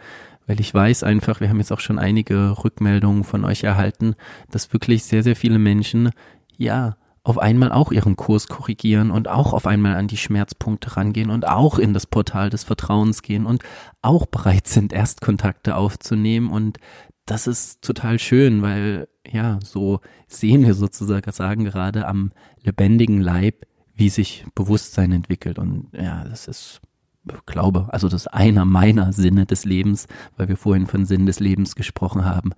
Speaker 1: weil ich weiß einfach, wir haben jetzt auch schon einige Rückmeldungen von euch erhalten, dass wirklich sehr, sehr viele Menschen, ja, auf einmal auch ihren Kurs korrigieren und auch auf einmal an die Schmerzpunkte rangehen und auch in das Portal des Vertrauens gehen und auch bereit sind, Erstkontakte aufzunehmen. Und das ist total schön, weil ja, so sehen wir sozusagen sagen gerade am lebendigen Leib, wie sich Bewusstsein entwickelt. Und ja, das ist glaube, also das ist einer meiner Sinne des Lebens, weil wir vorhin von Sinn des Lebens gesprochen haben,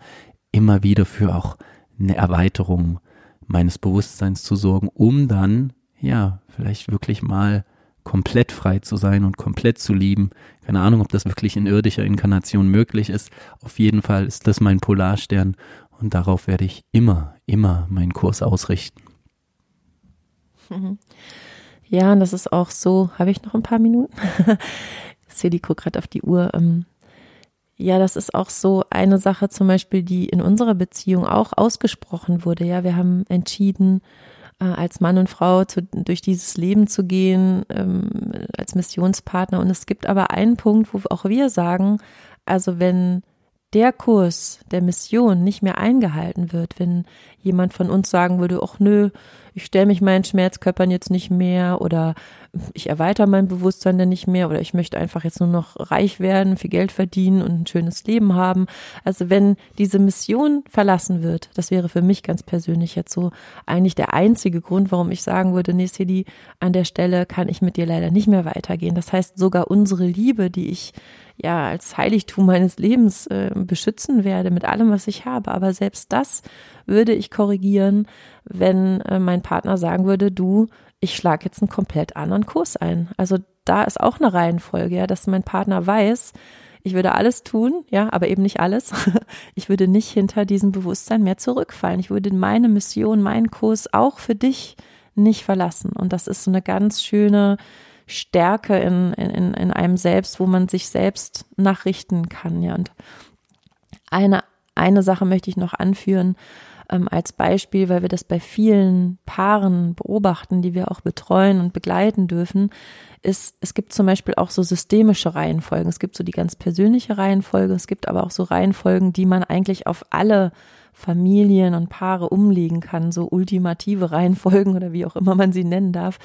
Speaker 1: immer wieder für auch eine Erweiterung meines Bewusstseins zu sorgen, um dann, ja, vielleicht wirklich mal komplett frei zu sein und komplett zu lieben. Keine Ahnung, ob das wirklich in irdischer Inkarnation möglich ist. Auf jeden Fall ist das mein Polarstern und darauf werde ich immer, immer meinen Kurs ausrichten.
Speaker 2: Ja, und das ist auch so, habe ich noch ein paar Minuten? <laughs> Cedi guckt gerade auf die Uhr. Ähm, ja, das ist auch so eine Sache zum Beispiel, die in unserer Beziehung auch ausgesprochen wurde. Ja, wir haben entschieden, äh, als Mann und Frau zu, durch dieses Leben zu gehen, ähm, als Missionspartner. Und es gibt aber einen Punkt, wo auch wir sagen, also wenn der Kurs der Mission nicht mehr eingehalten wird, wenn jemand von uns sagen würde, ach nö, ich stelle mich meinen Schmerzkörpern jetzt nicht mehr oder ich erweitere mein Bewusstsein dann nicht mehr oder ich möchte einfach jetzt nur noch reich werden, viel Geld verdienen und ein schönes Leben haben. Also wenn diese Mission verlassen wird, das wäre für mich ganz persönlich jetzt so eigentlich der einzige Grund, warum ich sagen würde, nee, Sidi, an der Stelle kann ich mit dir leider nicht mehr weitergehen. Das heißt, sogar unsere Liebe, die ich ja als Heiligtum meines Lebens äh, beschützen werde mit allem, was ich habe. Aber selbst das würde ich korrigieren, wenn äh, mein Partner sagen würde, du, ich schlage jetzt einen komplett anderen Kurs ein. Also da ist auch eine Reihenfolge, ja, dass mein Partner weiß, ich würde alles tun, ja, aber eben nicht alles. <laughs> Ich würde nicht hinter diesem Bewusstsein mehr zurückfallen. Ich würde meine Mission, meinen Kurs auch für dich nicht verlassen. Und das ist so eine ganz schöne Stärke in, in, in einem selbst, wo man sich selbst nachrichten kann, ja. Und eine, eine Sache möchte ich noch anführen, ähm, als Beispiel, weil wir das bei vielen Paaren beobachten, die wir auch betreuen und begleiten dürfen, ist, es gibt zum Beispiel auch so systemische Reihenfolgen. Es gibt so die ganz persönliche Reihenfolge, es gibt aber auch so Reihenfolgen, die man eigentlich auf alle Familien und Paare umlegen kann, so ultimative Reihenfolgen oder wie auch immer man sie nennen darf.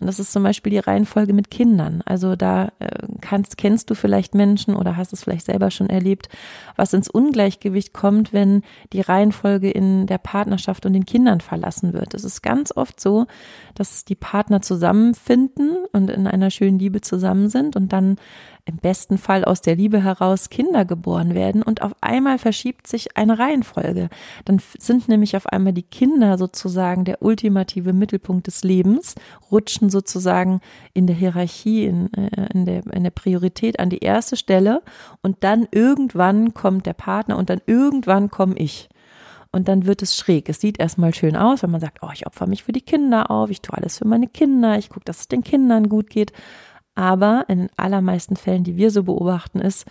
Speaker 2: Und das ist zum Beispiel die Reihenfolge mit Kindern. Also da äh, kannst, kennst du vielleicht Menschen oder hast es vielleicht selber schon erlebt, was ins Ungleichgewicht kommt, wenn die Reihenfolge in der Partnerschaft und den Kindern verlassen wird. Es ist ganz oft so, dass die Partner zusammenfinden und in einer schönen Liebe zusammen sind und dann im besten Fall aus der Liebe heraus Kinder geboren werden und auf einmal verschiebt sich eine Reihenfolge. Dann sind nämlich auf einmal die Kinder sozusagen der ultimative Mittelpunkt des Lebens, rutschen sozusagen in der Hierarchie, in, äh, in, der, in der Priorität an die erste Stelle und dann irgendwann kommt der Partner und dann irgendwann komme ich und dann wird es schräg. Es sieht erstmal schön aus, wenn man sagt, oh, ich opfer mich für die Kinder auf, ich tue alles für meine Kinder, ich gucke, dass es den Kindern gut geht. Aber in den allermeisten Fällen, die wir so beobachten, ist,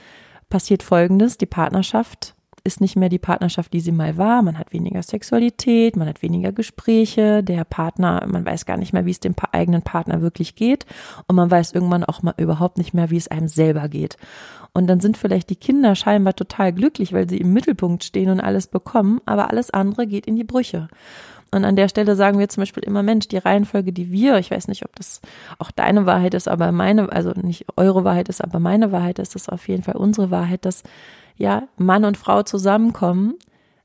Speaker 2: passiert Folgendes, die Partnerschaft ist nicht mehr die Partnerschaft, die sie mal war. Man hat weniger Sexualität, man hat weniger Gespräche, der Partner, man weiß gar nicht mehr, wie es dem eigenen Partner wirklich geht und man weiß irgendwann auch mal überhaupt nicht mehr, wie es einem selber geht. Und dann sind vielleicht die Kinder scheinbar total glücklich, weil sie im Mittelpunkt stehen und alles bekommen, aber alles andere geht in die Brüche. Und an der Stelle sagen wir zum Beispiel immer, Mensch, die Reihenfolge, die wir, ich weiß nicht, ob das auch deine Wahrheit ist, aber meine, also nicht eure Wahrheit ist, aber meine Wahrheit ist, das auf jeden Fall unsere Wahrheit, dass ja Mann und Frau zusammenkommen,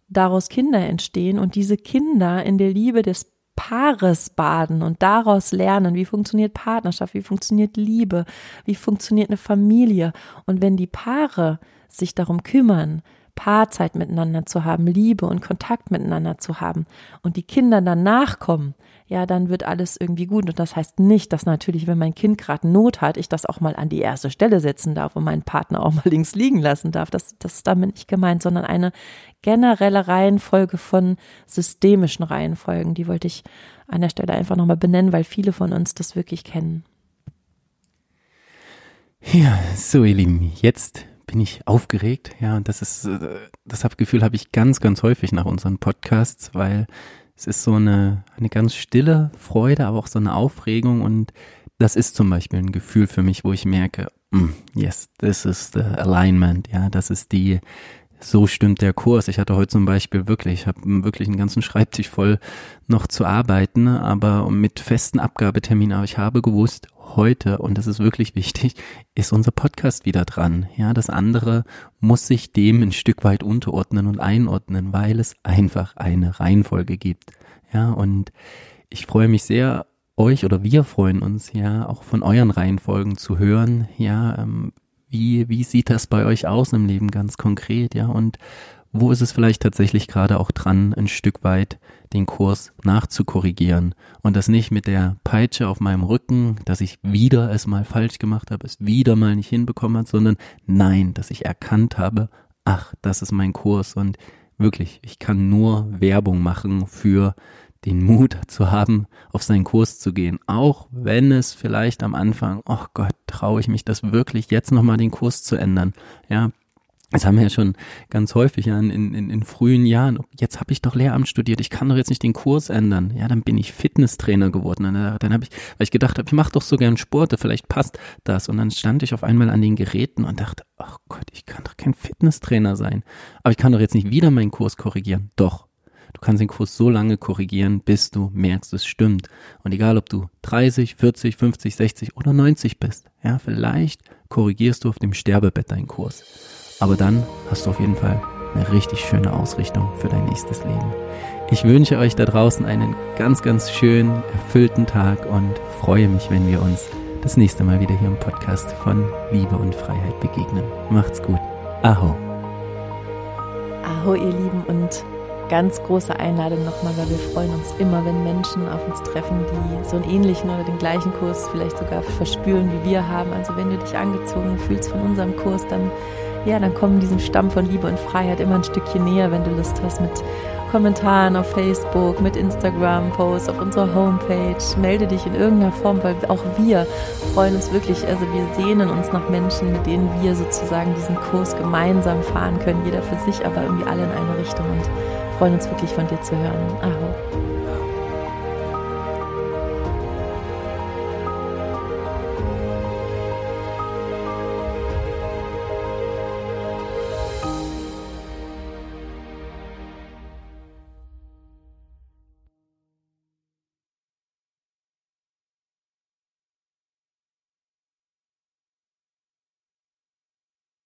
Speaker 2: daraus Kinder entstehen und diese Kinder in der Liebe des Paares baden und daraus lernen, wie funktioniert Partnerschaft, wie funktioniert Liebe, wie funktioniert eine Familie. Und wenn die Paare sich darum kümmern, Paarzeit miteinander zu haben, Liebe und Kontakt miteinander zu haben und die Kinder dann nachkommen, ja, dann wird alles irgendwie gut. Und das heißt nicht, dass natürlich, wenn mein Kind gerade Not hat, ich das auch mal an die erste Stelle setzen darf und meinen Partner auch mal links liegen lassen darf. Das, das ist damit nicht gemeint, sondern eine generelle Reihenfolge von systemischen Reihenfolgen. Die wollte ich an der Stelle einfach nochmal benennen, weil viele von uns das wirklich kennen.
Speaker 1: Ja, so ihr Lieben, jetzt bin ich aufgeregt. Ja, und das ist, äh, das Gefühl habe ich ganz, ganz häufig nach unseren Podcasts, weil es ist so eine, eine ganz stille Freude, aber auch so eine Aufregung und das ist zum Beispiel ein Gefühl für mich, wo ich merke, mm, yes, this is the alignment, ja, das ist die, so stimmt der Kurs. Ich hatte heute zum Beispiel wirklich, ich habe wirklich einen ganzen <laughs> Schreibtisch voll noch zu arbeiten, aber mit festen Abgabeterminen, aber ich habe gewusst, heute, und das ist wirklich wichtig, ist unser Podcast wieder dran. Ja, das andere muss sich dem ein Stück weit unterordnen und einordnen, weil es einfach eine Reihenfolge gibt. Ja, und ich freue mich sehr, euch oder wir freuen uns ja auch von euren Reihenfolgen zu hören. Ja, ähm, wie, wie sieht das bei euch aus im Leben ganz konkret? Ja, und wo ist es vielleicht tatsächlich gerade auch dran, ein Stück weit den Kurs nachzukorrigieren und das nicht mit der Peitsche auf meinem Rücken, dass ich wieder es mal falsch gemacht habe, es wieder mal nicht hinbekommen hat, sondern nein, dass ich erkannt habe, ach, das ist mein Kurs und wirklich, ich kann nur Werbung machen für den Mut zu haben, auf seinen Kurs zu gehen, auch wenn es vielleicht am Anfang, oh Gott, traue ich mich das wirklich jetzt nochmal den Kurs zu ändern. Ja, das haben wir ja schon ganz häufig ja, in, in, in frühen Jahren. Jetzt habe ich doch Lehramt studiert, ich kann doch jetzt nicht den Kurs ändern. Ja, dann bin ich Fitnesstrainer geworden. Dann, dann habe ich, weil ich gedacht habe, ich mache doch so gern Sport, vielleicht passt das. Und dann stand ich auf einmal an den Geräten und dachte, ach Gott, ich kann doch kein Fitnesstrainer sein. Aber ich kann doch jetzt nicht wieder meinen Kurs korrigieren. Doch. Du kannst den Kurs so lange korrigieren, bis du merkst, es stimmt. Und egal, ob du 30, 40, 50, 60 oder 90 bist, ja, vielleicht korrigierst du auf dem Sterbebett deinen Kurs. Aber dann hast du auf jeden Fall eine richtig schöne Ausrichtung für dein nächstes Leben. Ich wünsche euch da draußen einen ganz, ganz schönen, erfüllten Tag und freue mich, wenn wir uns das nächste Mal wieder hier im Podcast von Liebe und Freiheit begegnen. Macht's gut. Aho.
Speaker 2: Aho, ihr Lieben, und ganz große Einladung nochmal, weil wir freuen uns immer, wenn Menschen auf uns treffen, die so einen ähnlichen oder den gleichen Kurs vielleicht sogar verspüren, wie wir haben. Also wenn du dich angezogen fühlst von unserem Kurs, dann ja, dann kommen diesem Stamm von Liebe und Freiheit immer ein Stückchen näher, wenn du Lust hast, mit Kommentaren auf Facebook, mit Instagram-Posts auf unserer Homepage. Melde dich in irgendeiner Form, weil auch wir freuen uns wirklich, also wir sehnen uns nach Menschen, mit denen wir sozusagen diesen Kurs gemeinsam fahren können, jeder für sich, aber irgendwie alle in eine Richtung und freuen uns wirklich von dir zu hören. Aho.